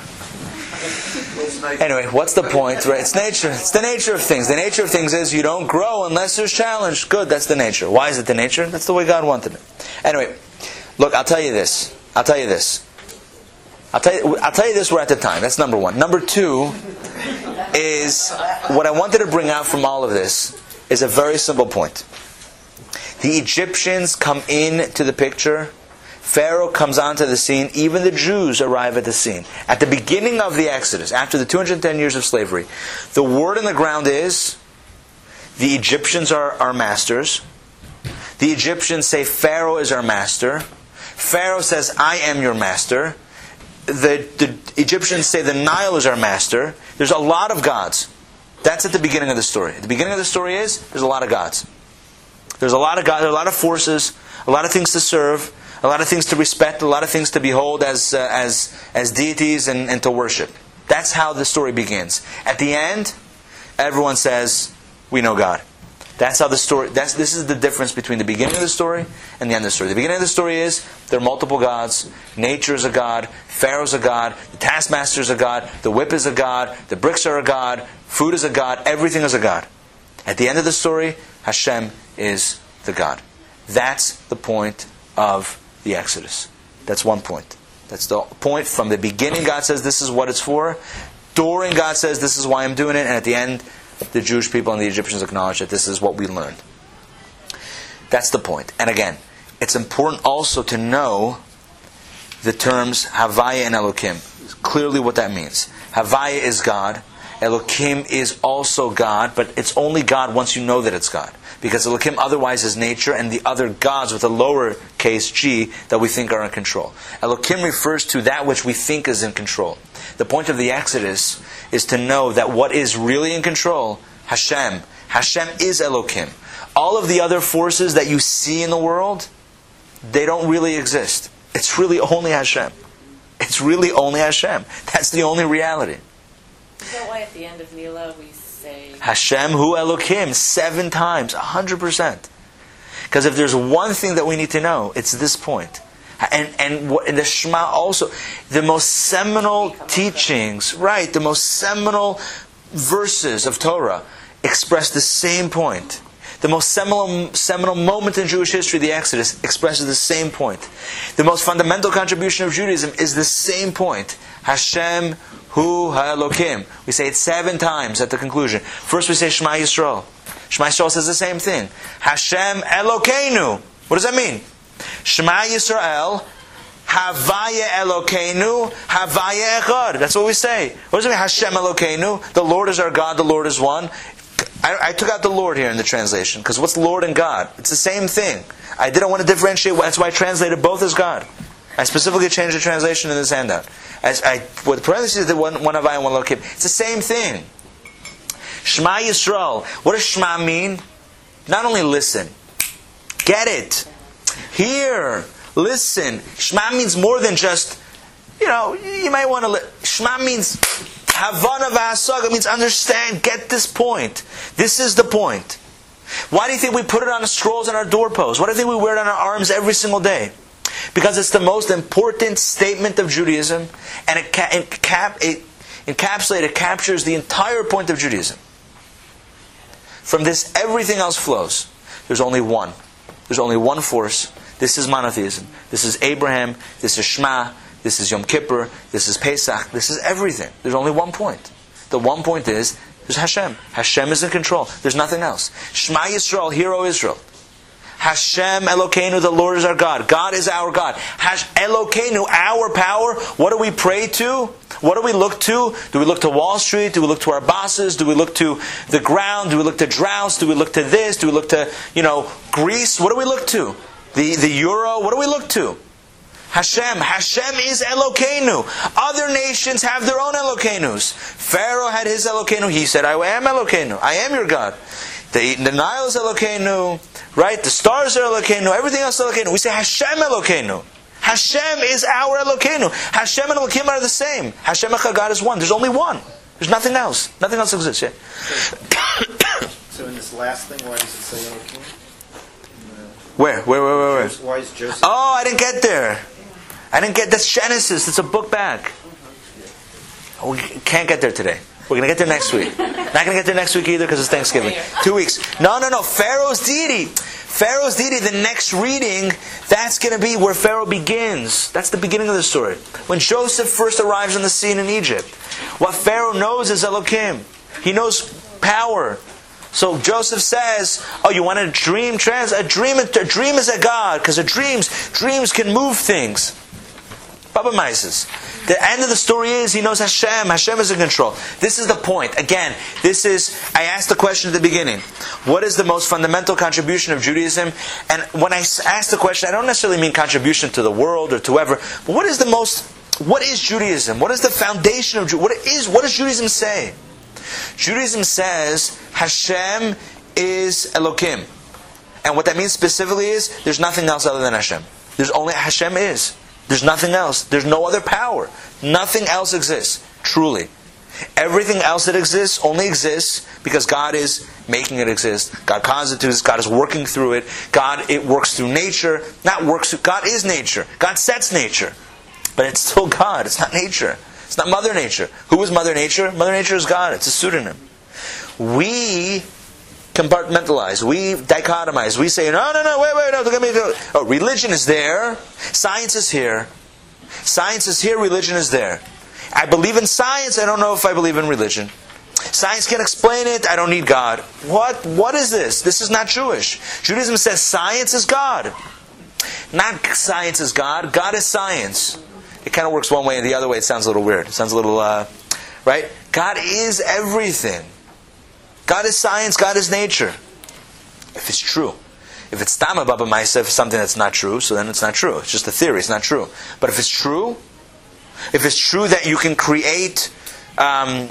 Anyway, what's the point? Right? It's nature. It's the nature of things. The nature of things is you don't grow unless there's challenge. Good, that's the nature. Why is it the nature? That's the way God wanted it. Anyway, look, I'll tell you this. I'll tell you this. I'll tell you, I'll tell you this. We're at the time. That's number one. Number two is what I wanted to bring out from all of this is a very simple point. The Egyptians come in to the picture. Pharaoh comes onto the scene. Even the Jews arrive at the scene. At the beginning of the Exodus, after the 210 years of slavery, the word on the ground is the Egyptians are our masters. The Egyptians say Pharaoh is our master. Pharaoh says, I am your master. The, the Egyptians say the Nile is our master. There's a lot of gods. That's at the beginning of the story. The beginning of the story is there's a lot of gods. There's a lot of are a lot of forces, a lot of things to serve, a lot of things to respect, a lot of things to behold as, uh, as, as deities and, and to worship. That's how the story begins. At the end, everyone says, We know God. That's how the story. That's this is the difference between the beginning of the story and the end of the story. The beginning of the story is there are multiple gods. Nature is a god. Pharaoh's a god. The taskmaster is a god. The whip is a god. The bricks are a god. Food is a god. Everything is a god. At the end of the story, Hashem is the God. That's the point of the Exodus. That's one point. That's the point from the beginning. God says this is what it's for. During God says this is why I'm doing it, and at the end, the Jewish people and the Egyptians acknowledge that this is what we learned. That's the point. And again, it's important also to know the terms Havaya and Elokim. Clearly, what that means. Havaya is God. Elokim is also God, but it's only God once you know that it's God. Because Elokim otherwise is nature and the other gods with a lower case g that we think are in control. Elokim refers to that which we think is in control. The point of the Exodus is to know that what is really in control, Hashem. Hashem is Elokim. All of the other forces that you see in the world, they don't really exist. It's really only Hashem. It's really only Hashem. That's the only reality. Is that why at the end of Nila we say Hashem hu Elokim seven times, a hundred percent. Because if there's one thing that we need to know, it's this point. And and, and the Shema also, the most seminal teachings, right? The most seminal verses of Torah express the same point. The most seminal, seminal moment in Jewish history, the Exodus, expresses the same point. The most fundamental contribution of Judaism is the same point. Hashem Hu Ha'elokim. We say it seven times at the conclusion. First we say Shema Yisrael. Shema Yisrael says the same thing. Hashem Elokeinu. What does that mean? Shema Yisrael Havaya Elokeinu, Havaya Echad. That's what we say. What does it mean? Hashem Elokeinu. The Lord is our God. The Lord is one. I, I took out the Lord here in the translation because what's Lord and God? It's the same thing. I didn't want to differentiate. That's why I translated both as God. I specifically changed the translation in this handout. As I, with parentheses, the one, one Havaya and one Elokim. It's the same thing. Shema Yisrael. What does Shema mean? Not only listen, get it, hear, listen. Shema means more than just, you know, you might want to. Li- Shema means Havana v'hasaga means understand, get this point. This is the point. Why do you think we put it on the scrolls on our doorposts? Why do you think we wear it on our arms every single day? Because it's the most important statement of Judaism, and it, ca- it, cap- it encapsulates, it captures the entire point of Judaism. From this, everything else flows. There's only one. There's only one force. This is monotheism. This is Abraham. This is Shema. This is Yom Kippur. This is Pesach. This is everything. There's only one point. The one point is there's Hashem. Hashem is in control. There's nothing else. Shema Yisrael, hero Israel. Hashem Elokeinu, the Lord is our God. God is our God. Hash Elokeinu, our power. What do we pray to? What do we look to? Do we look to Wall Street? Do we look to our bosses? Do we look to the ground? Do we look to droughts? Do we look to this? Do we look to, you know, Greece? What do we look to? The, the euro? What do we look to? Hashem. Hashem is Elokeinu. Other nations have their own Elokenus. Pharaoh had his Elokeinu. He said, I am Elokeinu. I am your God. The, the Nile is Elokeinu. Right? The stars are Elokeinu. Everything else is Elokeinu. We say Hashem Elokeinu. Hashem is our Elokeinu. Hashem and Elokim are the same. Hashem and God is one. There's only one. There's nothing else. Nothing else exists. Yeah. So in this last thing, why does it say Elohim? Where? Where? Where? Where? Where? Why is Joseph? Oh, I didn't get there. I didn't get. That's Genesis. It's a book back. We can't get there today. We're gonna get there next week. Not gonna get there next week either because it's Thanksgiving. Two weeks. No, no, no. Pharaoh's deity. Pharaoh's deity. The next reading. That's gonna be where Pharaoh begins. That's the beginning of the story. When Joseph first arrives on the scene in Egypt, what Pharaoh knows is Elohim. He knows power. So Joseph says, "Oh, you want a dream? Trans a dream. A dream is a god because a dreams dreams can move things." Baba Mises. The end of the story is he knows Hashem. Hashem is in control. This is the point. Again, this is. I asked the question at the beginning. What is the most fundamental contribution of Judaism? And when I ask the question, I don't necessarily mean contribution to the world or to whoever. But what is the most? What is Judaism? What is the foundation of Judaism? What is? What does Judaism say? Judaism says Hashem is Elokim. And what that means specifically is there's nothing else other than Hashem. There's only Hashem is. There's nothing else. There's no other power. Nothing else exists, truly. Everything else that exists only exists because God is making it exist. God constitutes, God is working through it. God it works through nature. Not works through God is nature. God sets nature. But it's still God. It's not nature. It's not Mother Nature. Who is Mother Nature? Mother Nature is God. It's a pseudonym. We compartmentalize. We dichotomize. We say, no, no, no, wait, wait, no, don't get me. Oh, religion is there. Science is here. Science is here. Religion is there. I believe in science. I don't know if I believe in religion. Science can explain it. I don't need God. What? What is this? This is not Jewish. Judaism says science is God. Not science is God. God is science. It kind of works one way and the other way. It sounds a little weird. It sounds a little, uh, right? God is everything. God is science, God is nature. If it's true. If it's Tama Baba Maisa, something that's not true, so then it's not true. It's just a theory, it's not true. But if it's true, if it's true that you can create, um,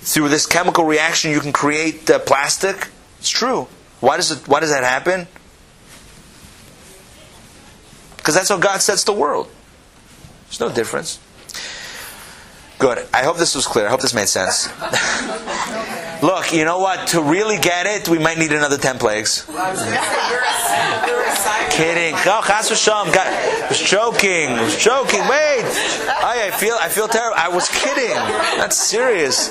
through this chemical reaction, you can create uh, plastic, it's true. Why does, it, why does that happen? Because that's how God sets the world. There's no difference. Good. I hope this was clear. I hope this made sense. Look, you know what? To really get it, we might need another 10 plagues. Kidding. Oh, I was joking. Was joking. Wait. I, I feel I feel terrible. I was kidding. That's serious.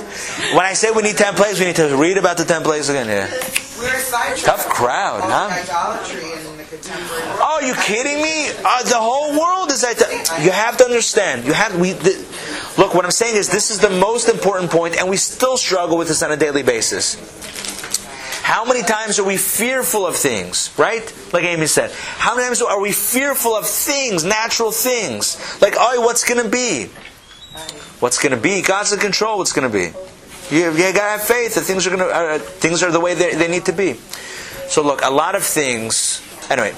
When I say we need 10 plagues, we need to read about the 10 plagues again. Side Tough crowd, huh? Oh, you kidding me? Uh, the whole world is at. You have to understand. You have we. The, look, what I'm saying is this is the most important point, and we still struggle with this on a daily basis. How many times are we fearful of things, right? Like Amy said. How many times are we fearful of things, natural things? Like, oh, what's going to be? What's going to be? God's in control. What's going to be? You, you gotta have faith that things are going to uh, things are the way they, they need to be. So look, a lot of things. Anyway,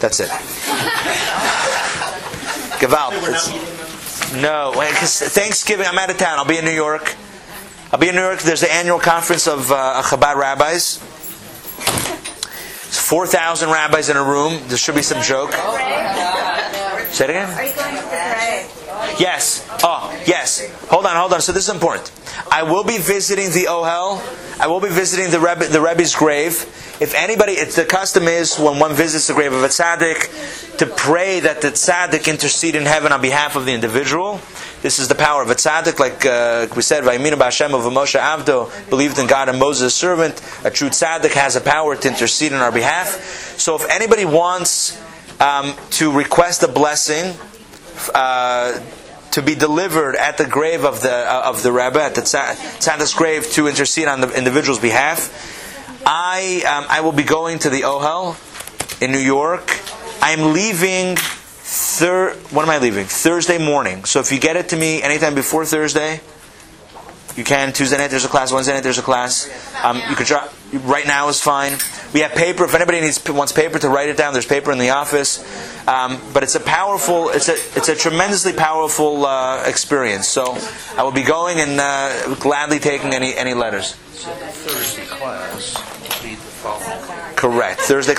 that's it. Gewalt. No, because Thanksgiving, I'm out of town. I'll be in New York. I'll be in New York. There's the annual conference of uh, Chabad rabbis. It's 4,000 rabbis in a room. There should be some joke. Say it again. Are you going to pray? Yes. Oh, yes. Hold on, hold on. So this is important. I will be visiting the Ohel. I will be visiting the Rebbe, the Rebbe's grave. If anybody, it's the custom is when one visits the grave of a tzaddik to pray that the tzaddik intercede in heaven on behalf of the individual. This is the power of a tzaddik, like uh, we said, Vayiminu b'Hashem of Moshe Avdo, believed in God and Moses' servant. A true tzaddik has a power to intercede on our behalf. So if anybody wants um, to request a blessing, uh, to be delivered at the grave of the uh, of the Rebbe at the tza- grave to intercede on the individual's behalf. I um, I will be going to the Ohel in New York. I'm leaving. Thir- when am I leaving? Thursday morning. So if you get it to me anytime before Thursday, you can. Tuesday night there's a class. Wednesday night there's a class. Um, you could try. Right now is fine. We have paper. If anybody needs wants paper to write it down, there's paper in the office. Um, but it's a powerful. It's a it's a tremendously powerful uh, experience. So I will be going and uh, gladly taking any any letters. So Thursday class will be the following. Correct. Thursday